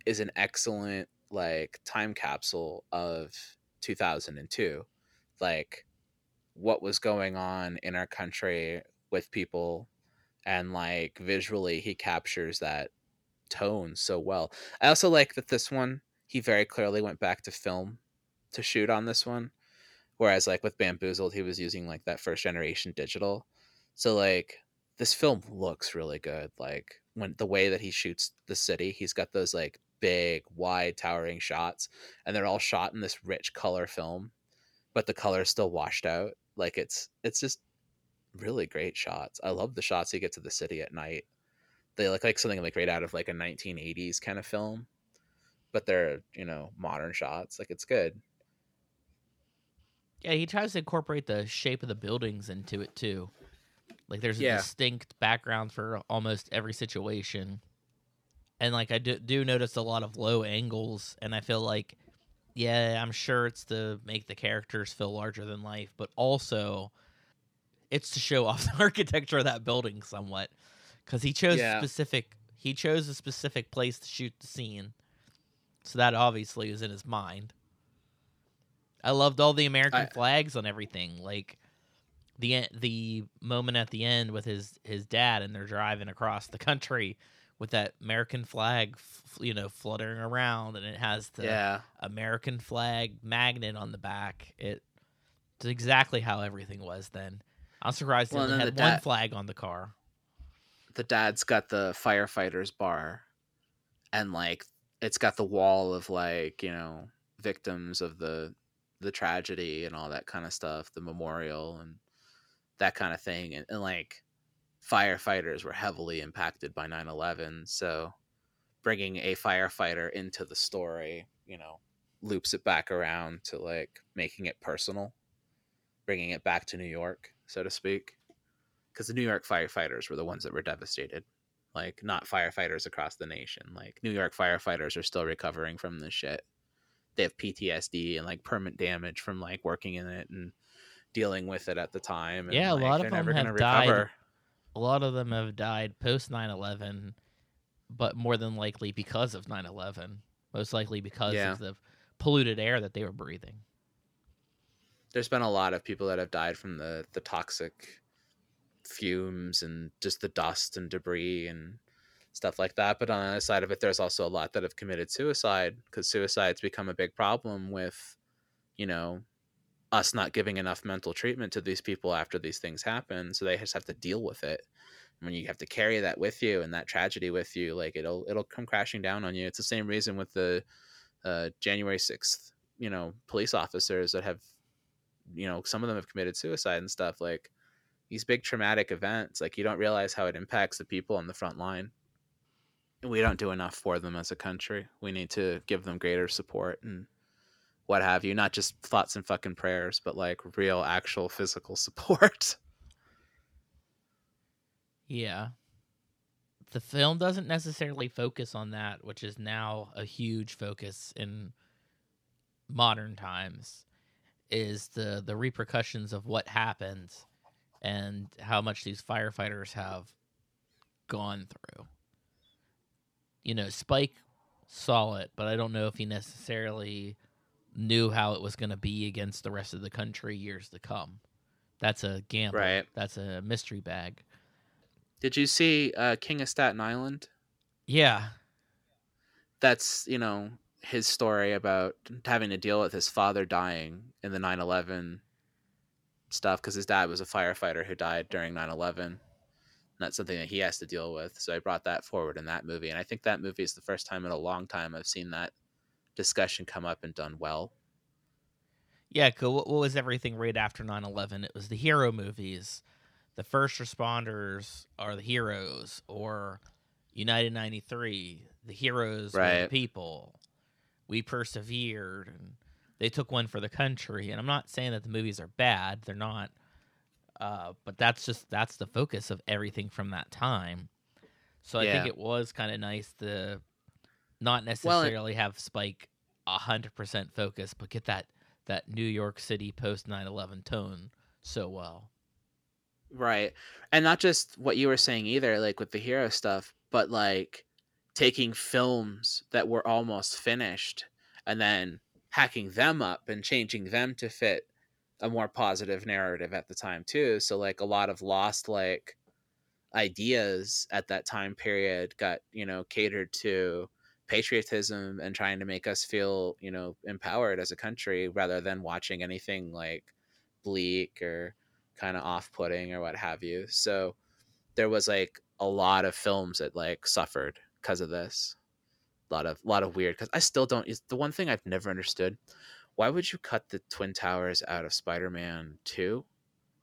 is an excellent like time capsule of 2002 like what was going on in our country with people and like visually he captures that tone so well. I also like that this one he very clearly went back to film to shoot on this one whereas like with bamboozled he was using like that first generation digital. So like this film looks really good like when the way that he shoots the city he's got those like big wide towering shots and they're all shot in this rich color film but the color is still washed out. Like it's it's just really great shots. I love the shots he gets of the city at night. They look like something like right out of like a 1980s kind of film but they're you know modern shots. Like it's good yeah he tries to incorporate the shape of the buildings into it too. Like there's a Yeah. distinct background for almost every situation. And like i do, do notice a lot of low angles and i feel like yeah i'm sure it's to make the characters feel larger than life but also it's to show [LAUGHS] off the architecture of that building somewhat. Because he chose Yeah. specific he chose a specific place to shoot the scene. So that obviously is in his mind i loved all the american I- flags on everything like the the moment at the end with his his dad and they're driving across the country with that american flag f- you know fluttering around and it has the yeah American flag magnet on the back. It, it's exactly how everything was then. I'm surprised Well, they had the one flag on the car. the dad's got the firefighters bar and like it's got the wall of like you know victims of the the tragedy and all that kind of stuff the memorial and that kind of thing and, and like firefighters were heavily impacted by 9-11 so bringing a firefighter into the story you know loops it back around to like making it personal, bringing it back to New York, so to speak. Because the New York firefighters were the ones that were devastated, like not firefighters across the nation. Like New York firefighters are still recovering from this shit. They have PTSD and like permanent damage from like working in it and dealing with it at the time. And, Yeah, a like, lot of them never have gonna died recover. A lot of them have died post 9/11, but more than likely because of 9/11. Most likely because Yeah. of the polluted air that they were breathing. there's been a lot of people that have died from the the toxic fumes and just the dust and debris and stuff like that but on the other side of it there's also a lot that have committed suicide because suicide's become a big problem with you know us not giving enough mental treatment to these people after these things happen so they just have to deal with it. When you have to carry that with you and that tragedy with you like it'll it'll come crashing down on you. It's the same reason with the uh, january 6th you know police officers that have you know some of them have committed suicide and stuff like these big traumatic events like you don't realize how it impacts the people on the front line we don't do enough for them as a country we need to give them greater support and what have you not just thoughts and fucking prayers but like real actual physical [LAUGHS] support Yeah. The film doesn't necessarily focus on that, which is now a huge focus in modern times is the the repercussions of what happened and how much these firefighters have gone through you know, Spike saw it, but I don't know if he necessarily knew how it was going to be against the rest of the country years to come. That's a gamble. Right. That's a mystery bag. Did you see uh, King of Staten Island? Yeah. That's, you know, his story about having to deal with his father dying in the 9 11 stuff because his dad was a firefighter who died during 9 11. That's something that he has to deal with. So I brought that forward in that movie, and I think that movie is the first time in a long time I've seen that discussion come up and done well. Yeah, cool. What was everything right after 9-11? It was the hero movies. The first responders are the heroes, or United 93, the heroes right. the people. We persevered, and they took one for the country. And I'm not saying that the movies are bad; they're not. Uh, but that's just that's the focus of everything from that time. So I think it was kind of nice to not Well, it- necessarily have Spike hundred percent focus, but get that that New York City post 9/11 tone so well. Right. And not just what you were saying either, like with the hero stuff, but like taking films that were almost finished and then hacking them up and changing them to fit a more positive narrative at the time too. So like a lot of lost like ideas at that time period got, you know, catered to patriotism and trying to make us feel, you know, empowered as a country rather than watching anything like bleak or kind of off-putting or what have you. So there was like a lot of films that like suffered because of this. A lot of a lot of weird because I still don't. Is the one thing I've never understood. Why would you cut the twin towers out of Spider-Man Two?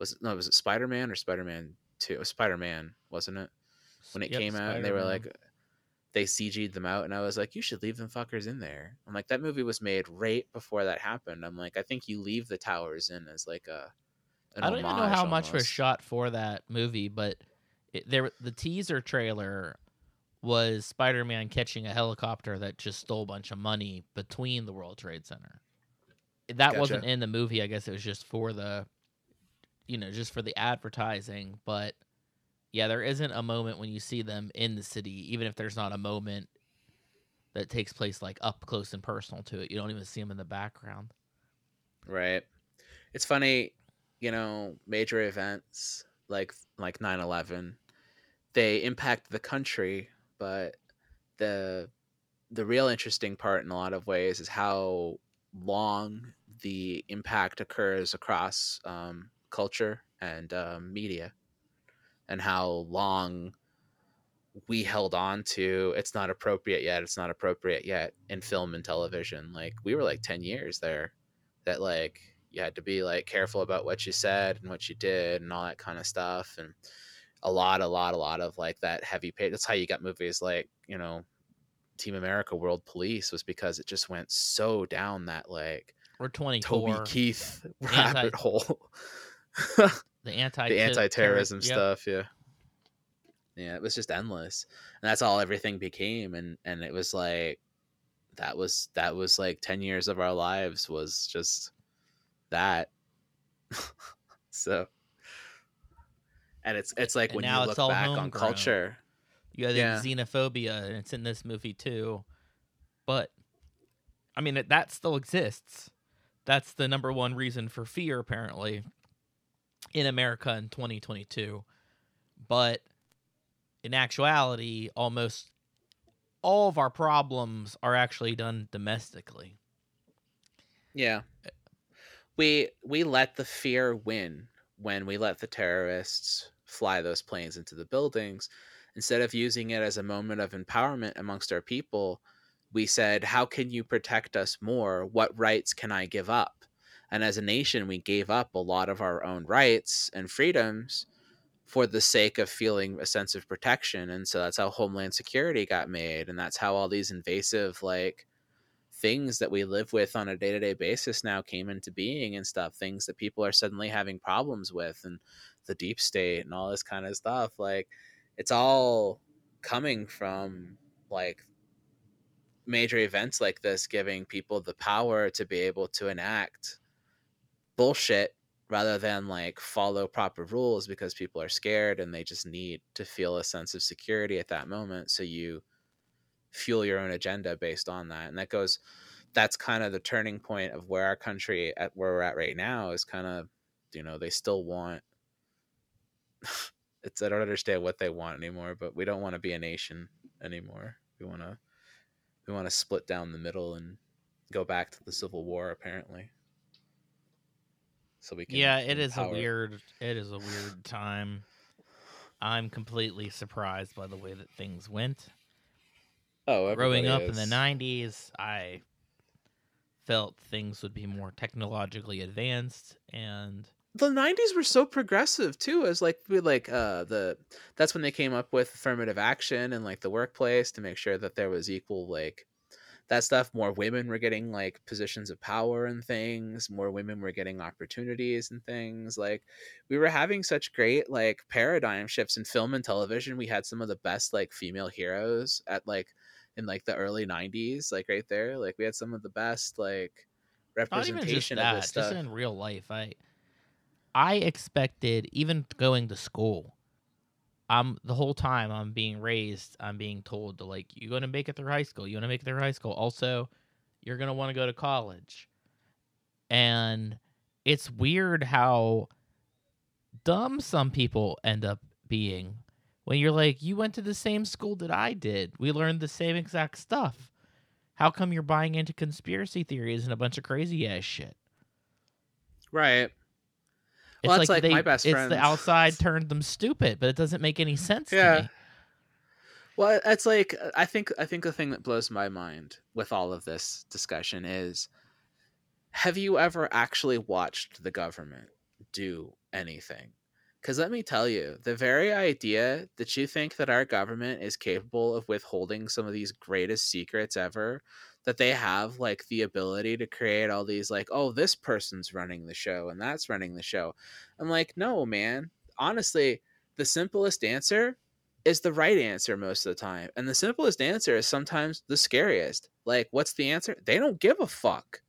Was it no? Was it Spider-Man or Spider-Man Two? It was Spider-Man, wasn't it? When it Yep, came out, and they were like, they CG'd them out, and I was like, you should leave them fuckers in there. I'm like, that movie was made right before that happened. I'm like, I think you leave the towers in as like a. I don't even know how much was shot for that movie, but it, there the teaser trailer was Spider-Man catching a helicopter that just stole a bunch of money between the World Trade Center. That wasn't in the movie. I guess it was just for the, you know, just for the advertising. But yeah, there isn't a moment when you see them in the city, even if there's not a moment that takes place like up close and personal to it. You don't even see them in the background. Right. It's funny, you know, major events like like 9/11, they impact the country, but the the real interesting part in a lot of ways is how long the impact occurs across um, culture and um, media, and how long we held on to it's not appropriate yet it's not appropriate yet in film and television. Like we were like 10 years there that like you had to be like careful about what you said and what you did and all that kind of stuff and a lot a lot a lot of like that heavy pay that's how you got movies like you know Team America World Police was because it just went so down that like We're 24. Toby Keith [LAUGHS] Anti- rabbit hole. [LAUGHS] the anti the anti-terrorism yep. stuff yeah yeah it was just endless and that's all everything became and and it was like that was that was like 10 years of our lives was just that [LAUGHS] so and it's it's like And when now you look back on culture You have Yeah. xenophobia, and it's in this movie too. But I mean, it- that still exists. That's the number one reason for fear, apparently, in America in 2022. But in actuality, almost all of our problems are actually done domestically. Yeah. We we let the fear win when we let the terrorists fly those planes into the buildings instead of using it as a moment of empowerment amongst our people. We said, "How can you protect us more? What rights can I give up?" And as a nation, we gave up a lot of our own rights and freedoms for the sake of feeling a sense of protection. And so that's how Homeland Security got made and that's how all these invasive like things that we live with on a day-to-day basis now came into being and stuff things that people are suddenly having problems with and the deep state and all this kind of stuff like it's all coming from like major events like this giving people the power to be able to enact bullshit rather than like follow proper rules because people are scared and they just need to feel a sense of security at that moment so you fuel your own agenda based on that and that goes that's kind of the turning point of where our country at where we're at right now is kind of you know they still want [LAUGHS] it's i don't understand what they want anymore but we don't want to be a nation anymore. We want to we want to split down the middle and go back to the civil war apparently so we can Yeah, it is a weird. It is a weird time. I'm completely surprised by the way that things went. oh Growing up in the 90s, I felt things would be more technologically advanced and the 90s were so progressive too as like we like uh the that's when they came up with affirmative action and like the workplace to make sure that there was equal like that stuff. More women were getting like positions of power and things. More women were getting opportunities and things. Like we were having such great like paradigm shifts in film and television. We had some of the best like female heroes at like in like the early 90s like right there. Like we had some of the best like not even just representation that, of this stuff just in real life. I I expected even going to school. I'm the whole time I'm being raised, I'm being told to like you're to make it through high school. You want to make it through high school. Also, you're to want to go to college. And it's weird how dumb some people end up being when you're like you went to the same school that I did. We learned the same exact stuff. How come you're buying into conspiracy theories and a bunch of crazy ass shit? right Well, that's like they, my best friend. it's the outside turned them stupid, but it doesn't make any sense Yeah. to me. Well, it's like uh, I think I think the thing that blows my mind with all of this discussion is have you ever actually watched the government do anything? Cuz let me tell you, the very idea that you think that our government is capable of withholding some of these greatest secrets ever, that they have like the ability to create all these like, oh, this person's running the show and that's running the show. I'm like, "No, man. Honestly, the simplest answer is the right answer most of the time. And the simplest answer is sometimes the scariest. Like, what's the answer? They don't give a fuck.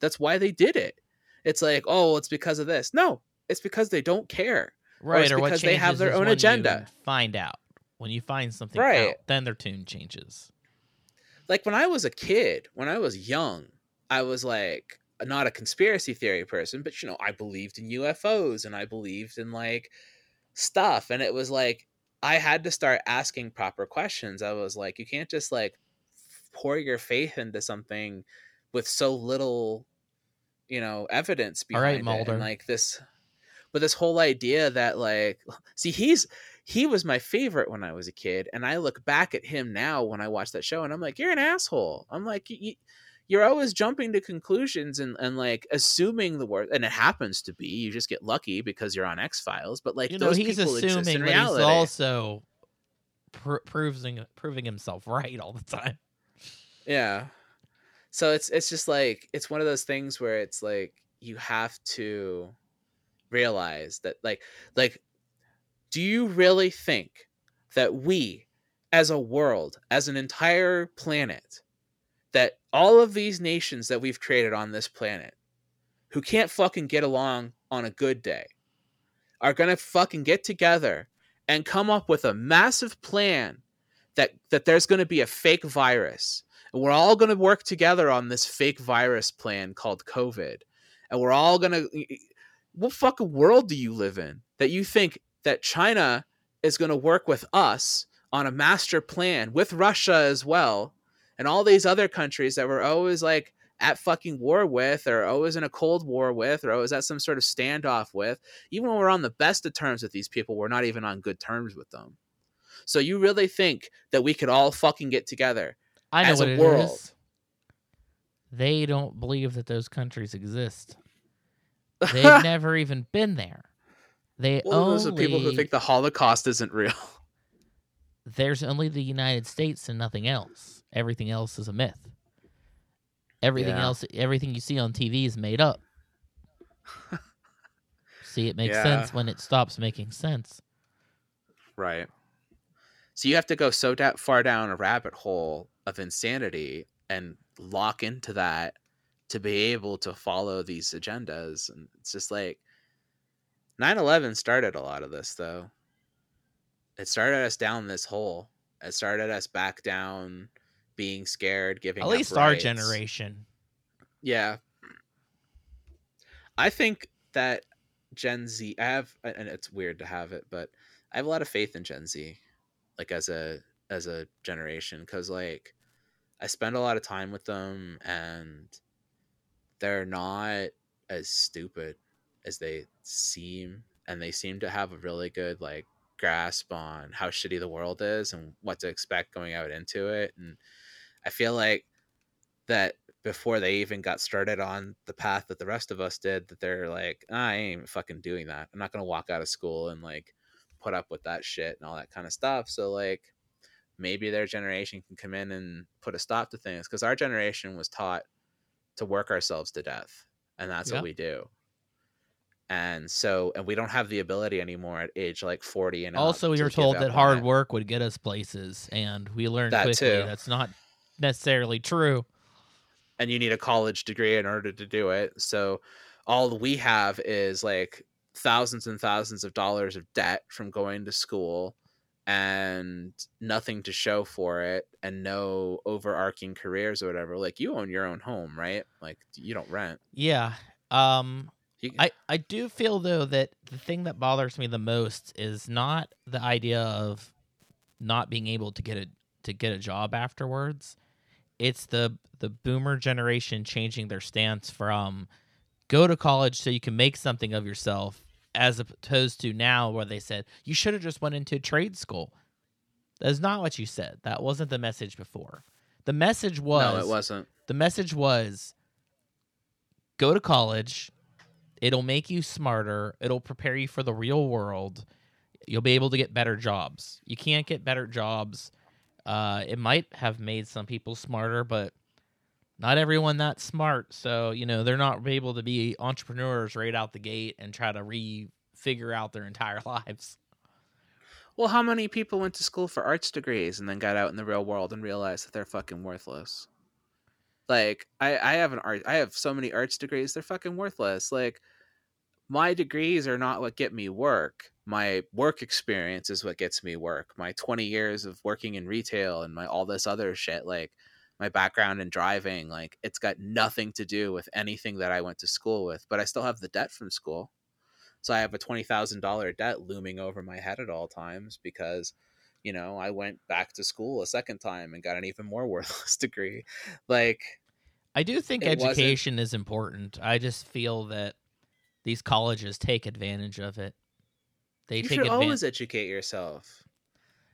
That's why they did it. It's like, oh, it's because of this. No, it's because they don't care. Right, or what because they have their own agenda. Find out when you find something Right. out, then their tune changes. Like when I was a kid, when I was young, I was like not a conspiracy theory person, but you know, I believed in UFOs and I believed in like stuff. And it was like I had to start asking proper questions. I was like, you can't just like pour your faith into something with so little, you know, evidence All behind right, it. Mulder. And like this but this whole idea that like [LAUGHS] see he's he was my favorite when I was a kid, and I look back at him now when I watch that show, and I'm like, you're an asshole. I'm like, you, you're always jumping to conclusions and, and like assuming the worst, and it happens to be. You just get lucky because you're on X Files, but like you know, those he's people exist assuming, in reality. he's also pr- proving proving himself [LAUGHS] right all the time. Yeah. So it's it's just like it's one of those things where it's like you have to realize that like like do you really think that we as a world, as an entire planet, that all of these nations that we've created on this planet who can't fucking get along on a good day are to fucking get together and come up with a massive plan that that there's to be a fake virus and we're all to work together on this fake virus plan called covid and we're all to what fucking world do you live in that you think that china is going to work with us on a master plan with russia as well and all these other countries that we're always like at fucking war with or always in a cold war with or always at some sort of standoff with even when we're on the best of terms with these people we're not even on good terms with them so you really think that we could all fucking get together I know as a world. is. They don't believe that those countries exist. [LAUGHS] They've never even been there. They well, only those are people who think the holocaust isn't real [LAUGHS] there's only the United States and nothing else. Everything else is a myth. Everything Yeah. else, everything you see on TV is made up. [LAUGHS] see, it makes Yeah. sense when it stops making sense. right so you have to go so da- far down a rabbit hole of insanity and lock into that to be able to follow these agendas and it's just like 9-11 started a lot of this though it started us down this hole it started us back down being scared giving At least our generation. Yeah. I think that Gen Z I have and it's weird to have it, but I have a lot of faith in Gen Z like as a as a generation cuz like I spend a lot of time with them and they're not as stupid as they seem and they seem to have a really good like grasp on how shitty the world is and what to expect going out into it and I feel like that before they even got started on the path that the rest of us did that they're like "Ah, i ain't fucking doing that. I'm not gonna walk out of school and like put up with that shit and all that kind of stuff. So like maybe their generation can come in and put a stop to things because our generation was taught to work ourselves to death and that's Yeah. what we do and so and we don't have the ability anymore at age like 40 and Also, we were told that hard it. work would get us places, and we learned That quickly too. that's not necessarily true. and you need a college degree in order to do it. So all we have is like thousands and thousands of dollars of debt from going to school and nothing to show for it and no overarching careers or whatever. Like you own your own home, right? Like you don't rent. Yeah. Um, You, I, I do feel though that the thing that bothers me the most is not the idea of not being able to get a to get a job afterwards. It's the the boomer generation changing their stance from go to college so you can make something of yourself as opposed to now where they said you should have just went into trade school. That's not what you said. That wasn't the message before. The message was no, it wasn't. the message was go to college it'll make you smarter it'll prepare you for the real world you'll be able to get better jobs. You can't get better jobs uh, it might have made some people smarter but not everyone that smart. So you know they're not able to be entrepreneurs right out the gate and try to re-figure out their entire [LAUGHS] lives. Well, how many people went to school for arts degrees and then got out in the real world and realized that they're fucking worthless? Like, I I have an art I have so many arts degrees, they're fucking worthless. Like my degrees are not what get me work. My work experience is what gets me work. My 20 years of working in retail and my all this other shit like my background in driving, like it's got nothing to do with anything that I went to school with, but I still have the debt from school. So I have a twenty thousand dollar debt looming over my head at all times because, you know, I went back to school a second time and got an even more [LAUGHS] worthless degree. Like, i do think It wasn't- education is important i just feel that these colleges take advantage of it they you take should advantage always educate yourself.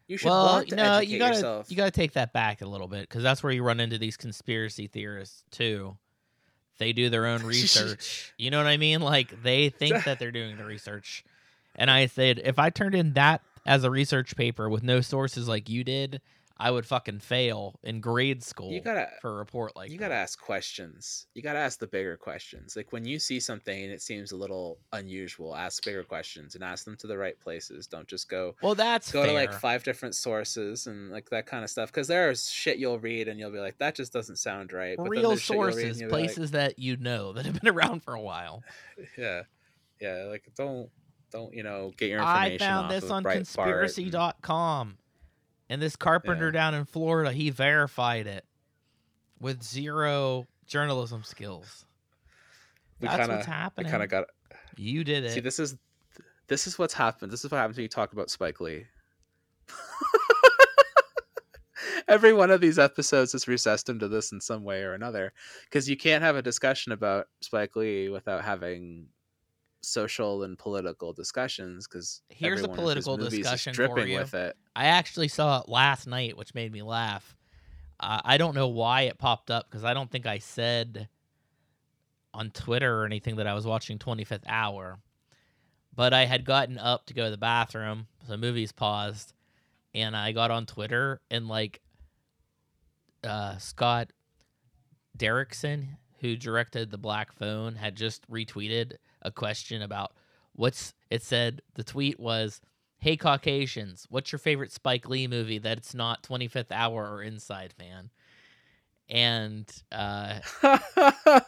You should well, want to no, educate you gotta yourself. you gotta take that back a little bit because that's where you run into these conspiracy theorists too. They do their own [LAUGHS] research. you know what I mean? Like they think [LAUGHS] that they're doing the research. And I said, if I turned in that as a research paper with no sources like you did, I would fucking fail in grade school You gotta for a report like you that. gotta ask questions. You gotta ask the bigger questions. Like when you see something and it seems a little unusual, ask bigger questions and ask them to the right places. Don't just go Well, that's go to like five different sources and like that kind of stuff. Because there's shit you'll read and you'll be like, that just doesn't sound right. But real there's shit you'll read and sources, you'll like, places that you know that have been [LAUGHS] around for a while. [LAUGHS] yeah, yeah. Like don't don't you know get your information. I found this on Breitbart and- conspiracy.com. And this carpenter Yeah. down in Florida, he verified it with zero journalism skills. We That's kinda- what's happening. kind of got you did it. see. This is this is what's happened. This is what happens when you talk about Spike Lee. [LAUGHS] Every one of these episodes has recessed into this in some way or another, because you can't have a discussion about Spike Lee without having social and political discussions. Because Here's a political discussion for you. with it. I actually saw it last night, which made me laugh. Uh, I don't know why it popped up because I don't think I said on Twitter or anything that I was watching 25th Hour. But I had gotten up to go to the bathroom, so movies paused, and I got on Twitter and like uh, Scott Derrickson, who directed the Black Phone, had just retweeted a question about what's it said. The tweet was, "Hey Caucasians, what's your favorite Spike Lee movie that's not 25th Hour or Inside Man?" And uh, [LAUGHS]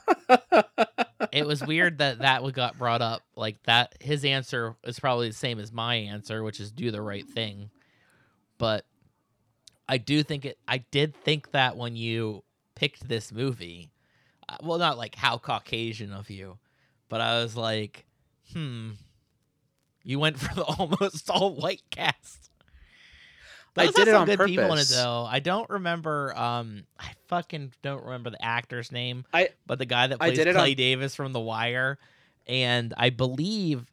it was weird that that got brought up like that. His answer is probably the same as my answer, which is do the right thing. But I do think it. I did think that when you picked this movie, uh, well, not like how Caucasian of you, but I was like, hmm, you went for the [LAUGHS] almost all white cast. I did it on good people in it purpose. though. I don't remember. Um, I fucking don't remember the actor's name. I- but the guy that plays Clay on- Davis from The Wire, and I believe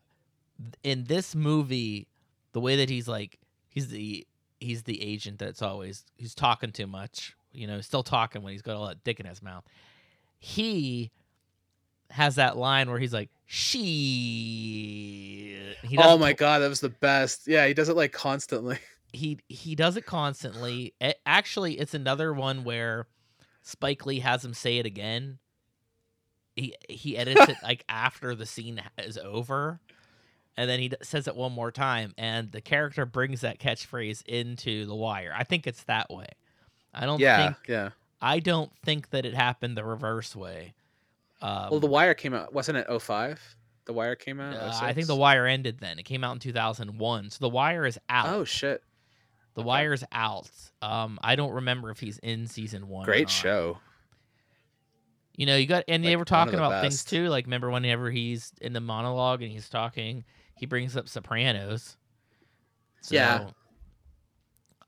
in this movie, the way that he's like, he's the he's the agent that's always he's talking too much. You know, still talking when he's got all that dick in his mouth. He has that line where he's like, "She." He oh my god, that was the best. Yeah, he does it like constantly. [LAUGHS] he he does it constantly. It, actually, it's another one where Spike Lee has him say it again. He he edits it [LAUGHS] like after the scene is over, and then he d- says it one more time, and the character brings that catchphrase into The Wire. I think it's that way. I don't Yeah, think yeah. I don't think that it happened the reverse way. Um, Well, The Wire came out, wasn't it 05? The Wire came out. uh, I think The Wire ended then. It came out in 2001, so The Wire is out. Oh shit! The Wire's out. Um, I don't remember if he's in season one. Great show. You know, you got and they were talking the about things too. Like, remember whenever he's in the monologue and he's talking, he brings up Sopranos. So, Yeah.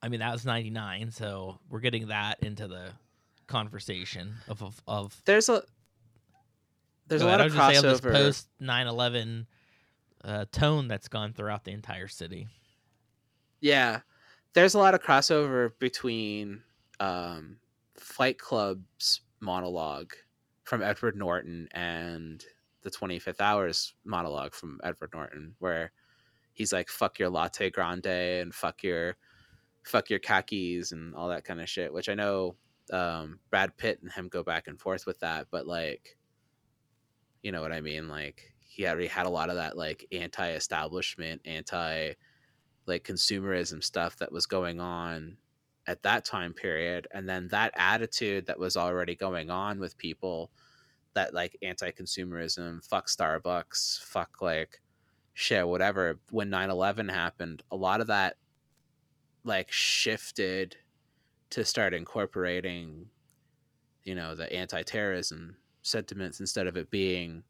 I mean, that was '99, so we're getting that into the conversation of of. of There's a there's Go a ahead, lot I of was just this crossover. post 9/11 uh, tone that's gone throughout the entire city. Yeah, there's a lot of crossover between um, Fight Club's monologue from Edward Norton and the 25th Hours monologue from Edward Norton, where he's like "fuck your latte grande" and "fuck your fuck your khakis" and all that kind of shit. Which I know um, Brad Pitt and him go back and forth with that, but like, you know what I mean? Like he already had a lot of that like anti-establishment, anti like consumerism stuff that was going on at that time period and then that attitude that was already going on with people that like anti-consumerism fuck starbucks fuck like shit whatever when 9-11 happened a lot of that like shifted to start incorporating you know the anti-terrorism sentiments instead of it being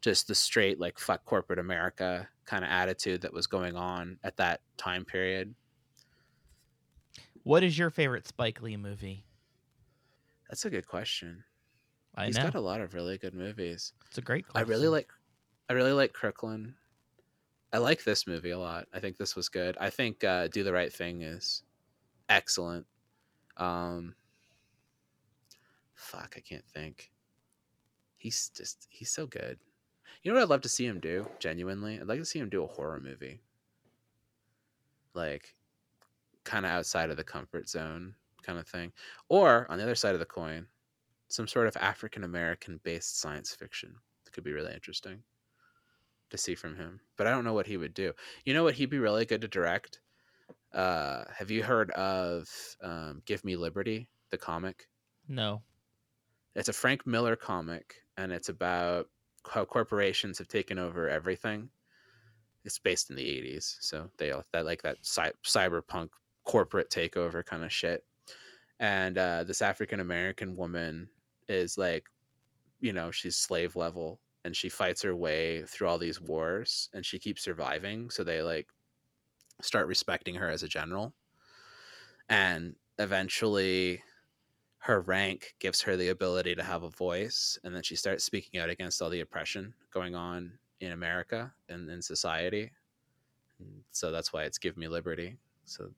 just the straight like fuck corporate america kind of attitude that was going on at that time period. What is your favorite Spike Lee movie? that's a good question. I He's know. got a lot of really good movies. It's a great. i really like i really like Crooklyn i like this movie a lot. I think this was good. I think uh, do the right thing is excellent. Um fuck i can't think he's just he's so good you know what i'd love to see him do genuinely i'd like to see him do a horror movie like kind of outside of the comfort zone kind of thing. Or on the other side of the coin, some sort of African American based science fiction that could be really interesting to see from him. But I don't know what he would do. You know what he'd be really good to direct? Uh, have you heard of um, Give Me Liberty, the comic? No. It's a Frank Miller comic, and it's about how corporations have taken over everything. It's based in the '80s, so they that like that cy- cyberpunk corporate takeover kind of shit. And uh, this African American woman is like, you know, she's slave level, and she fights her way through all these wars, and she keeps surviving. So they like start respecting her as a general, and eventually her rank gives her the ability to have a voice and then she starts speaking out against all the oppression going on in america and in society. And so that's why it's give me liberty so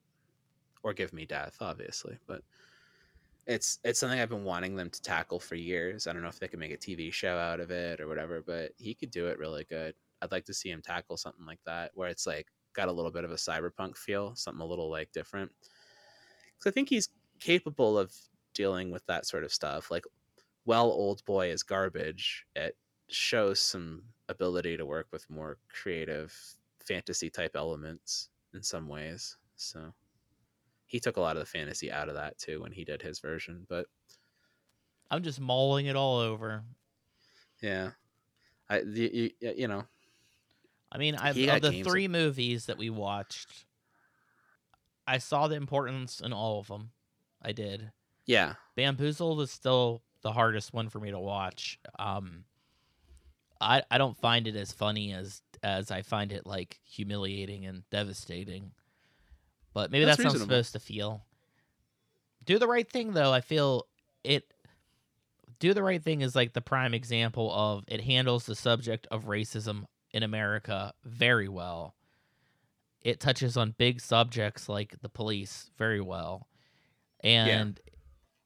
or give me death obviously but it's it's something i've been wanting them to tackle for years. I don't know if they can make a tv show out of it or whatever but he could do it really good. I'd like to see him tackle something like that where it's like got a little bit of a cyberpunk feel something a little like different. Because i think he's capable of dealing with that sort of stuff. Like, well, Oldboy is garbage. It shows some ability to work with more creative fantasy type elements in some ways. So he took a lot of the fantasy out of that too when he did his version. But I'm just mauling it all over. yeah, I you, you, you know I mean, I, of the that- three movies that we watched, I saw the importance in all of them. I did. Yeah Bamboozled is still the hardest one for me to watch. Um, I I don't find it as funny as as I find it like humiliating and devastating. But maybe That's that's, how I'm supposed to feel. Do the right thing though. I feel it. Do the right thing is like the prime example of it handles the subject of racism in America very well. It touches on big subjects like the police very well. And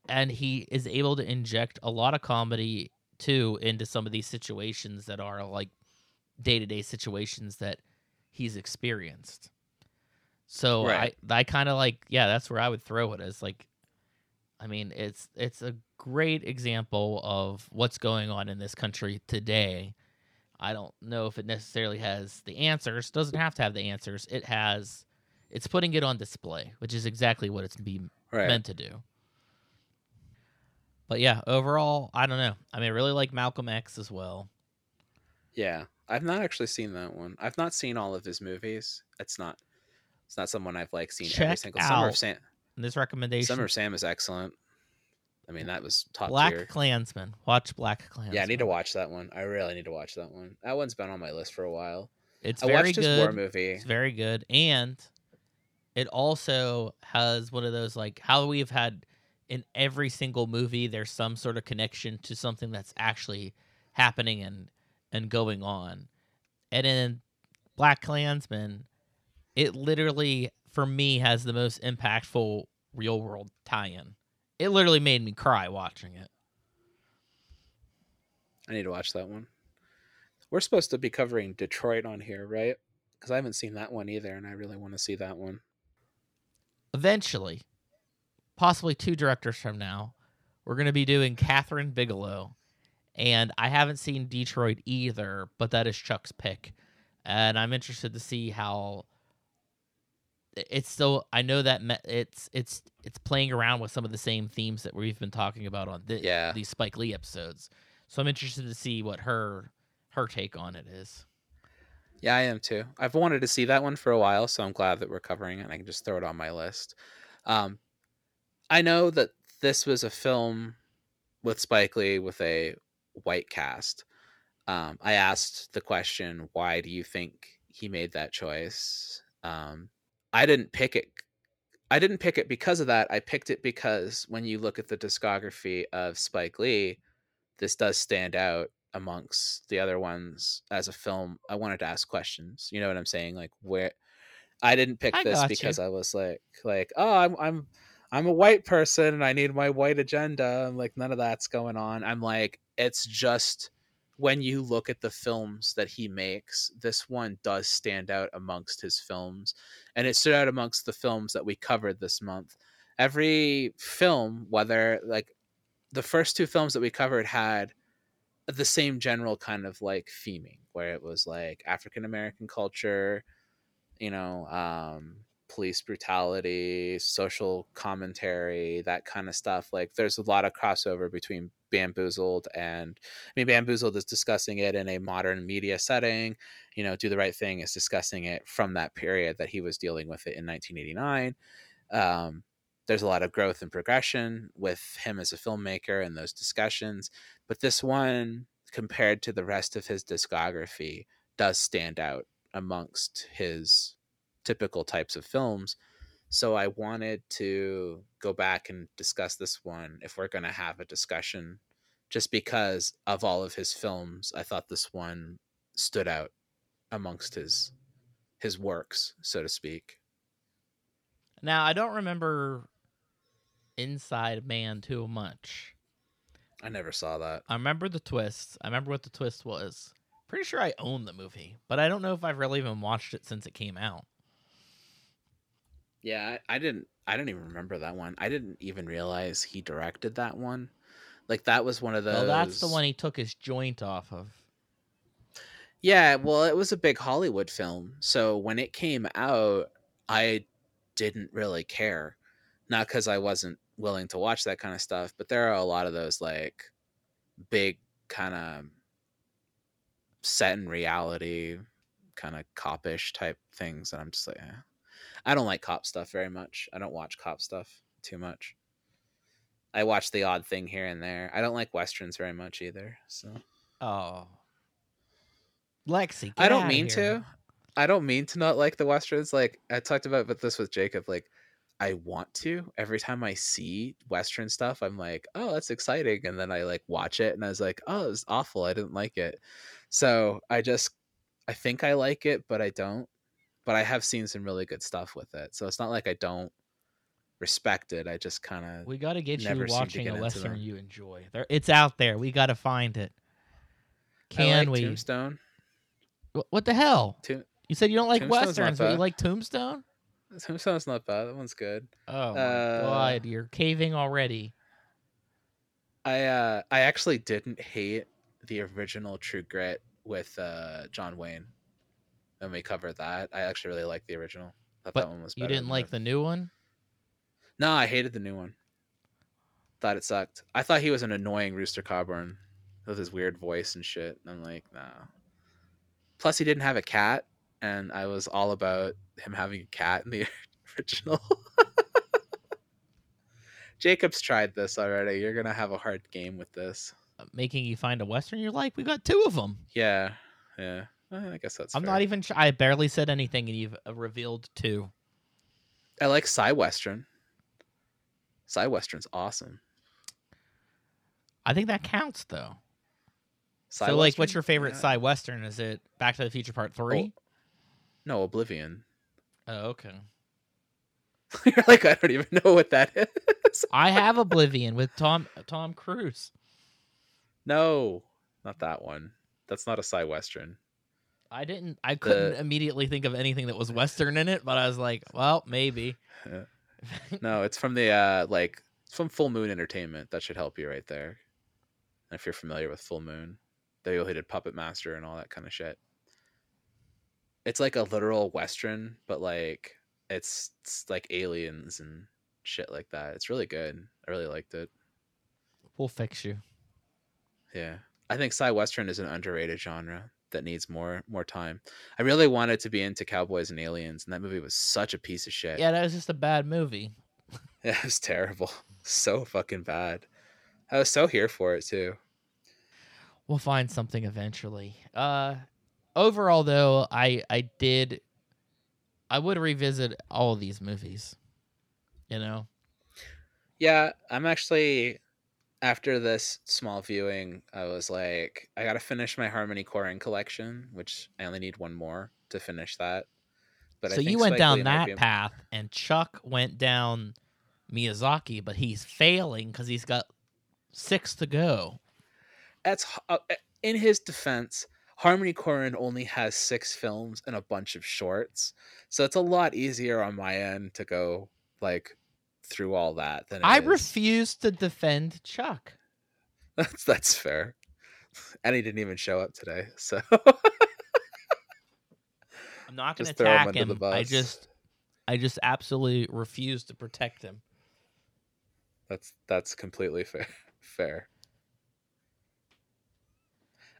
and he is able to inject a lot of comedy too into some of these situations that are like day-to-day situations that he's experienced. So Right. I I kind of like yeah, that's where I would throw it as like I mean, it's it's a great example of what's going on in this country today. I don't know if it necessarily has the answers. Doesn't have to have the answers. It has it's putting it on display, which is exactly what it's be right meant to do. But yeah, overall, I don't know. I mean, I really like Malcolm X as well. yeah I've not actually seen that one. I've not seen all of his movies. It's not it's not someone I've like seen every Check single Summer of out Sam. This recommendation, Summer of Sam is excellent. I mean that was top Black tier. Klansman. Watch Black Klansman. Yeah, I need to watch that one. I really need to watch that one. That one's been on my list for a while. It's I very watched good. his war movie. It's very good, and it also has one of those like how we've had in every single movie. There's some sort of connection to something that's actually happening and and going on. And in Black Klansman, it literally for me has the most impactful real world tie-in. It literally made me cry watching it. I need to watch that one. We're supposed to be covering Detroit on here, right? Because I haven't seen that one either, and I really want to see that one. eventually, possibly two directors from now, we're going to be doing Kathryn Bigelow. And I haven't seen Detroit either, but that is Chuck's pick. And I'm interested to see how it's still I know that me- it's it's it's playing around with some of the same themes that we've been talking about on Yeah. these Spike Lee episodes. So I'm interested to see what her her take on it is. Yeah, I am too. I've wanted to see that one for a while, so I'm glad that we're covering it. and I can just throw it on my list. Um, I know that this was a film with Spike Lee with a white cast. Um, I asked the question, "Why do you think he made that choice?" Um, I didn't pick it. I didn't pick it because of that. I picked it because when you look at the discography of Spike Lee, this does stand out amongst the other ones as a film. I wanted to ask questions. You know what I'm saying? Like where I didn't pick I this got you. because I was like like, oh, I'm I'm I'm a white person and I need my white agenda. I'm like none of that's going on. I'm like it's just when you look at the films that he makes, this one does stand out amongst his films, and it stood out amongst the films that we covered this month. Every film, whether like the first two films that we covered had the same general kind of like theming, where it was like African American culture, you know, um, police brutality, social commentary, that kind of stuff. Like there's a lot of crossover between Bamboozled and I mean Bamboozled is discussing it in a modern media setting. You know, Do the Right Thing is discussing it from that period that he was dealing with it in 1989. Um, there's a lot of growth and progression with him as a filmmaker and those discussions. But this one, compared to the rest of his discography, does stand out amongst his typical types of films. So I wanted to go back and discuss this one if we're going to have a discussion, just because of all of his films. I thought this one stood out amongst his his works, so to speak. Now I don't remember Inside Man too much. I never saw that. I remember the twist. I remember what the twist was. Pretty sure I own the movie, but I don't know if I've really even watched it since it came out. Yeah, I, I didn't. I didn't even remember that one. I didn't even realize he directed that one. Like that was one of those. Well, that's the one he took his joint off of. Yeah, well, it was a big Hollywood film. So when it came out, I didn't really care. Not because I wasn't willing to watch that kind of stuff, but there are a lot of those like big kind of set in reality, kind of copish type things. And I'm just like, eh. I don't like cop stuff very much. I don't watch cop stuff too much. I watch the odd thing here and there. I don't like westerns very much either. So Oh, Lexi, I don't mean here. to. I don't mean to not like the westerns. Like I talked about but this with Jacob. Like I want to. Every time I see western stuff, I'm like, oh, that's exciting, and then I like watch it, and I was like, oh, it was awful. I didn't like it. So I just, I think I like it, but I don't. But I have seen some really good stuff with it. So it's not like I don't respect it. I just kind of We got to get you watching get a western you enjoy. There, it's out there. We got to find it. Can like we? Tombstone. What the hell? Tomb- You said you don't like westerns, but you like Tombstone? Tombstone's not bad. That one's good. Oh my Uh, god, you're caving already. I uh I actually didn't hate the original True Grit with uh John Wayne. When we covered that, I actually really liked the original. Thought But that one was you didn't like the new one? No, I hated the new one. Thought it sucked. I thought he was an annoying Rooster Cogburn with his weird voice and shit. And I'm like, nah. Plus, he didn't have a cat, and I was all about him having a cat in the [LAUGHS] original. [LAUGHS] Jacob's tried this already. You're gonna have a hard game with this. Uh, Making you find a western you're like? We got two of them. Yeah, yeah. Eh, I guess that's. I'm fair. not even. Tr- I barely said anything, and you've uh, revealed two. I like Sci Western. Sci Western's awesome. I think that counts though. Cy so, like, what's your favorite Yeah. sci western? Is it Back to the Future Part Three? No, Oblivion. Oh, okay. [LAUGHS] You're like, I don't even know what that [LAUGHS] is. I have Oblivion with Tom Tom Cruise. No, not that one. That's not a Sci Western. I didn't. I couldn't The- immediately think of anything that was western in it, but I was like, well, maybe. Yeah. [LAUGHS] No, it's from the uh like it's from Full Moon Entertainment. That should help you right there. If you're familiar with Full Moon, they all did Puppet Master and all that kind of shit. It's like a literal western, but like it's, it's like aliens and shit like that. It's really good. I really liked it. we'll fix you. Yeah. I think sci western is an underrated genre that needs more more time. I really wanted to be into cowboys and aliens, and that movie was such a piece of shit. Yeah, that was just a bad movie. [LAUGHS] It was terrible. [LAUGHS] So fucking bad. I was so here for it too. We'll find something eventually. Uh overall though, I I did I would revisit all of these movies. You know? Yeah, I'm actually after this small viewing, I was like, I gotta finish my Harmony Korine collection, which I only need one more to finish that. But I so you went Spike down Lee that path and Chuck went down Miyazaki, but he's failing cuz he's got 6 to go. That's uh, in his defense, Harmony Korine only has six films and a bunch of shorts, so it's a lot easier on my end to go like through all that than I is- refuse to defend Chuck. [LAUGHS] That's that's fair. And he didn't even show up today, so I'm not going to him attack him. the I just, I just absolutely refuse to protect him. that's that's completely fair. [LAUGHS] Fair.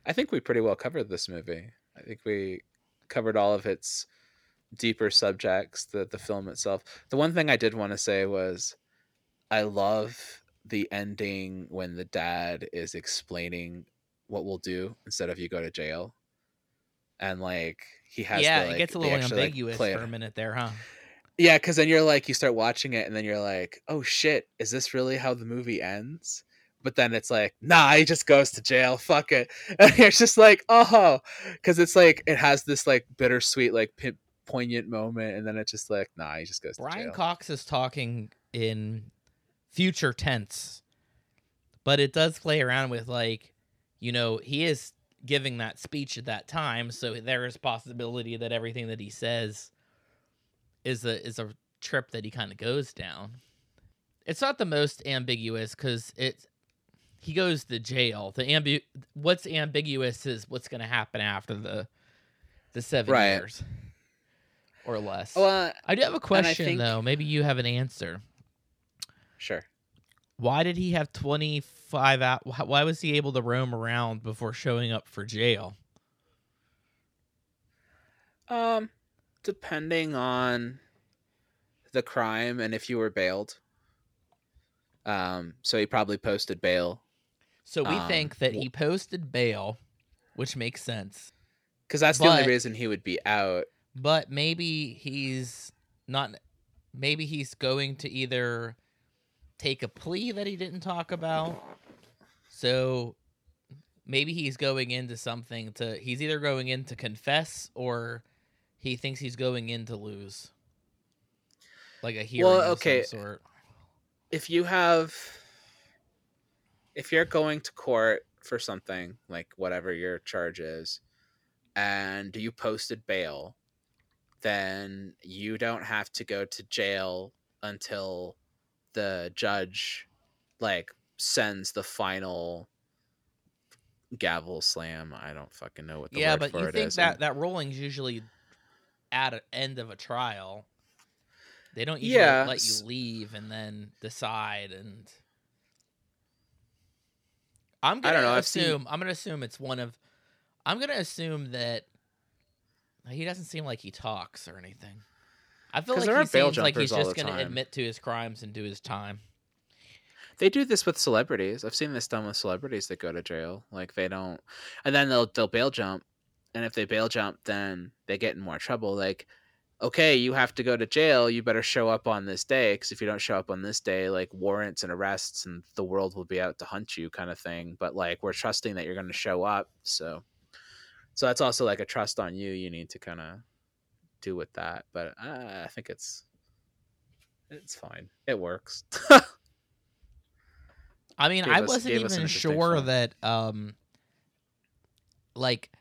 I think we pretty well covered this movie. I think we covered all of its deeper subjects, the the film itself. The one thing I did want to say was I love the ending when the dad is explaining what we'll do instead of you go to jail. And like he has yeah, to, it gets a little like, ambiguous play for a minute there, huh? yeah, because then you're like, you start watching it, and then you're like, oh shit, is this really how the movie ends? But then it's like, nah, he just goes to jail. Fuck it. [LAUGHS] And you're just like, oh, because it's like it has this like bittersweet, like pin- poignant moment, and then it's just like, nah, he just goes to Brian. Cox is talking in future tense, but it does play around with like, you know, he is giving that speech at that time, so there is possibility that everything that he says is a is a trip that he kind of goes down. It's not the most ambiguous because it's he goes to jail. The ambu what's ambiguous is what's going to happen after the the seven Right. years or less. well, uh, I do have a question think- though. Maybe you have an answer. sure. Why did he have 25 out why was he able to roam around before showing up for jail? Um, depending on the crime and if you were bailed. Um, so he probably posted bail So we Um, think that he posted bail, which makes sense. because that's the only reason he would be out. But maybe he's not maybe he's going to either take a plea that he didn't talk about. So maybe he's going into something to he's either going in to confess or he thinks he's going in to lose. Like a hearing Well, of okay. some sort. if you have if you're going to court for something like whatever your charge is and you posted bail then you don't have to go to jail until the judge like sends the final gavel slam i don't fucking know what the yeah, word but for you it think is. that that ruling's usually at an end of a trial. They don't usually Yeah, let you leave and then decide. And I'm I gonna don't know, I've seen- assume I'm gonna assume it's one of. I'm gonna assume that he doesn't seem like he talks or anything. I feel like he seems like he's just gonna admit to his crimes and do his time. They do this with celebrities. I've seen this done with celebrities that go to jail. Like they don't, and then they'll they'll bail jump, and if they bail jump, then they get in more trouble. Like, okay, you have to go to jail. You better show up on this day, because if you don't show up on this day, like warrants and arrests, and the world will be out to hunt you, kind of thing. But like we're trusting that you're going to show up, so so that's also like a trust on you. You need to kind of do with that. But uh, I think it's it's fine. It works. [LAUGHS] I mean, Gave I us- wasn't gave us an even sure that um like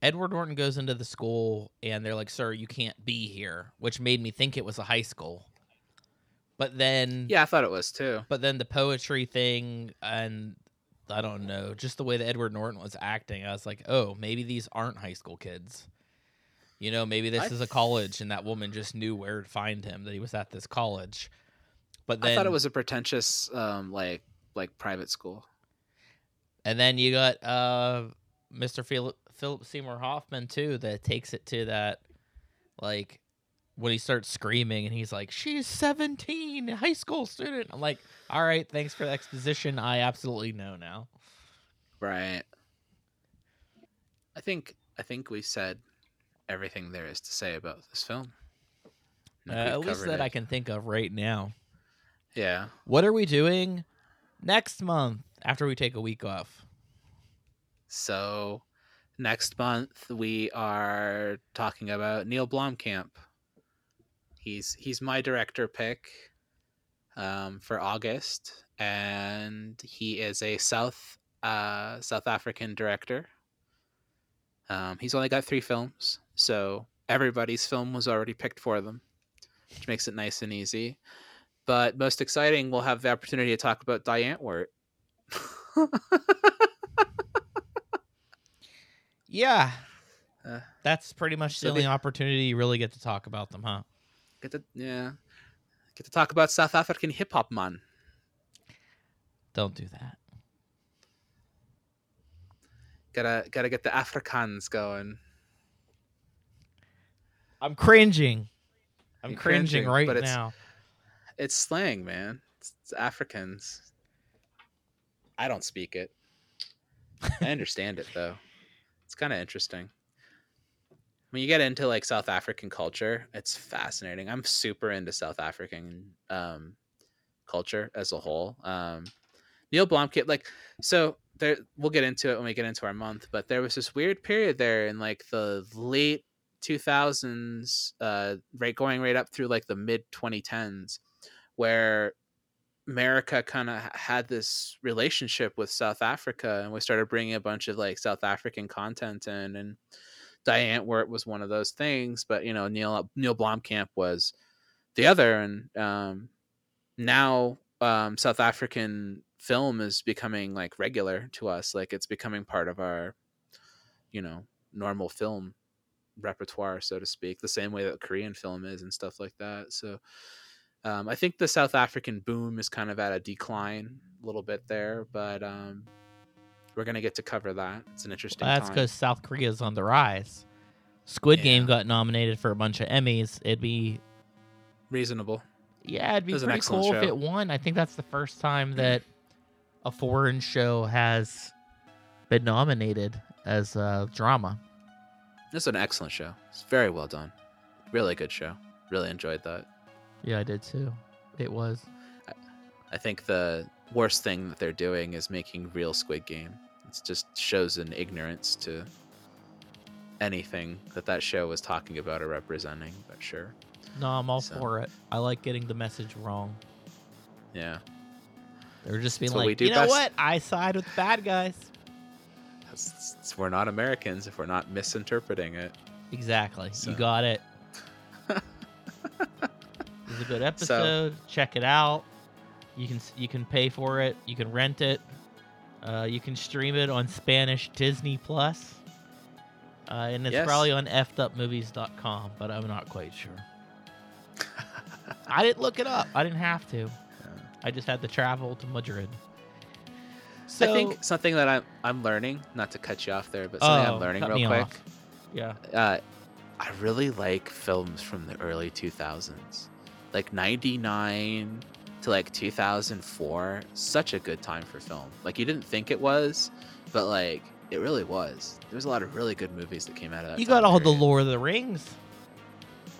Edward Norton goes into the school and they're like, "Sir, you can't be here," which made me think it was a high school. But then yeah, I thought it was too. but then the poetry thing and I don't know, just the way that Edward Norton was acting, I was like, "Oh, maybe these aren't high school kids." You know, maybe this I is a college and that woman just knew where to find him that he was at this college. But then I thought it was a pretentious, um, like like private school. And then you got uh Mr. Philip Philip Seymour Hoffman too that takes it to that like when he starts screaming and he's like, She's seventeen, high school student. I'm like, All right, thanks for the exposition. I absolutely know now. Right. I think I think we said everything there is to say about this film. Uh, at least that I can think of right now. Yeah. What are we doing next month after we take a week off? So next month we are talking about Neil Blomkamp. He's he's my director pick um, for August, and he is a South uh, South African director. Um, he's only got three films, so everybody's film was already picked for them, which makes it nice and easy. But most exciting, we'll have the opportunity to talk about Die Antwoord. [LAUGHS] Yeah. Uh, That's pretty much the so only the- opportunity you really get to talk about them, huh? Get to yeah, get to talk about South African hip hop man. Don't do that. Gotta gotta get the Afrikaans going. I'm cringing. I'm You're cringing, cringing, right but it's- now. It's slang, man. It's, it's Afrikaans. I don't speak it. I understand it though. It's kind of interesting. When you get into like South African culture, it's fascinating. I'm super into South African um, culture as a whole. Um, Neil Blomkamp, like, so there. We'll get into it when we get into our month, but there was this weird period there in like the late 2000s, uh, right going right up through like the mid 2010s, where America kind of had this relationship with South Africa, and we started bringing a bunch of like South African content in, and Die Antwoord was one of those things. But you know, Neil Neil Blomkamp was the other, and um, now um, South African film is becoming like regular to us. Like it's becoming part of our, you know, normal film repertoire, so to speak, the same way that Korean film is and stuff like that. So um, I think the South African boom is kind of at a decline a little bit there, but um, we're gonna get to cover that. It's an interesting. That's because South Korea's on the rise. Squid Game got nominated for a bunch of Emmys. It'd be reasonable. yeah, it'd be It pretty cool if it won. I think that's the first time mm-hmm. that a foreign show has been nominated as a drama. It's an excellent show. It's very well done. Really good show. Really enjoyed that. Yeah, I did too. It was. I think the worst thing that they're doing is making real Squid Game. It just shows an ignorance to anything that that show was talking about or representing. But sure, No, I'm all So- for it. I like getting the message wrong. yeah, They're just being That's what we like, do you know best." what? I side with the bad guys. That's- it's- we're not Americans if we're not misinterpreting it. Exactly. So- You got it. [LAUGHS] It's a good episode. Check it out. You can you can pay for it. You can rent it. Uh, you can stream it on Spanish Disney Plus. Uh, and it's Yes. probably on fedupmovies.com, but I'm not quite sure. I didn't look it up. I didn't have to. I just had to travel to Madrid. So, I think something that I'm I'm learning, not to cut you off there, but something Oh, I'm learning real quick. off. yeah, uh, I really like films from the early 2000s, like 99 to like 2004. Such a good time for film. Like you didn't think it was, but like it really was. There was a lot of really good movies that came out of that. you got all the period. Lord of the Rings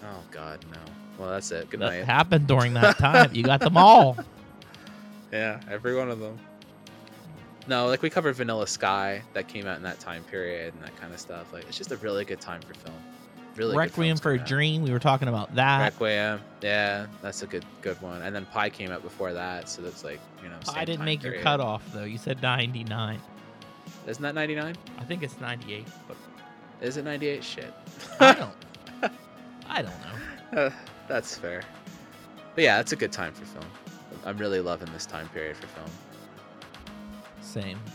Oh God, no. Well, that's it. Good that night. happened during that [LAUGHS] time. you got them all. [LAUGHS] Yeah, every one of them. No, like we covered Vanilla Sky that came out in that time period and that kind of stuff. Like it's just a really good time for film. Really Requiem for a out. Dream. We were talking about that. Requiem, yeah, that's a good good one. And then Pi came out before that, so that's like you know. I didn't make your cutoff though. You said 99. Isn't that ninety nine? I think it's 98, but Is it ninety eight? Shit. I don't. [LAUGHS] I don't know. Uh, that's fair. But yeah, it's a good time for film. I'm really loving this time period for film. Same. [LAUGHS]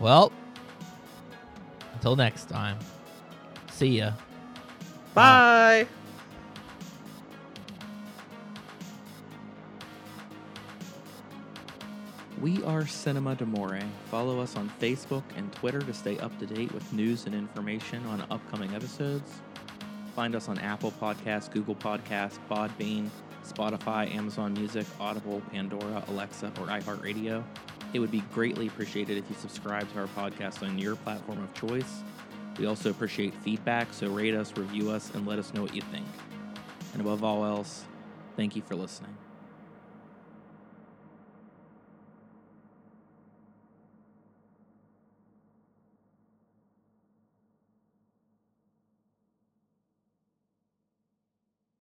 Well, until next time. See ya. Bye. We are Cinema Demore. Follow us on Facebook and Twitter to stay up to date with news and information on upcoming episodes. Find us on Apple Podcasts, Google Podcasts, Podbean, Spotify, Amazon Music, Audible, Pandora, Alexa, or iHeartRadio. It would be greatly appreciated if you subscribe to our podcast on your platform of choice. We also appreciate feedback, so rate us, review us, and let us know what you think. And above all else, thank you for listening.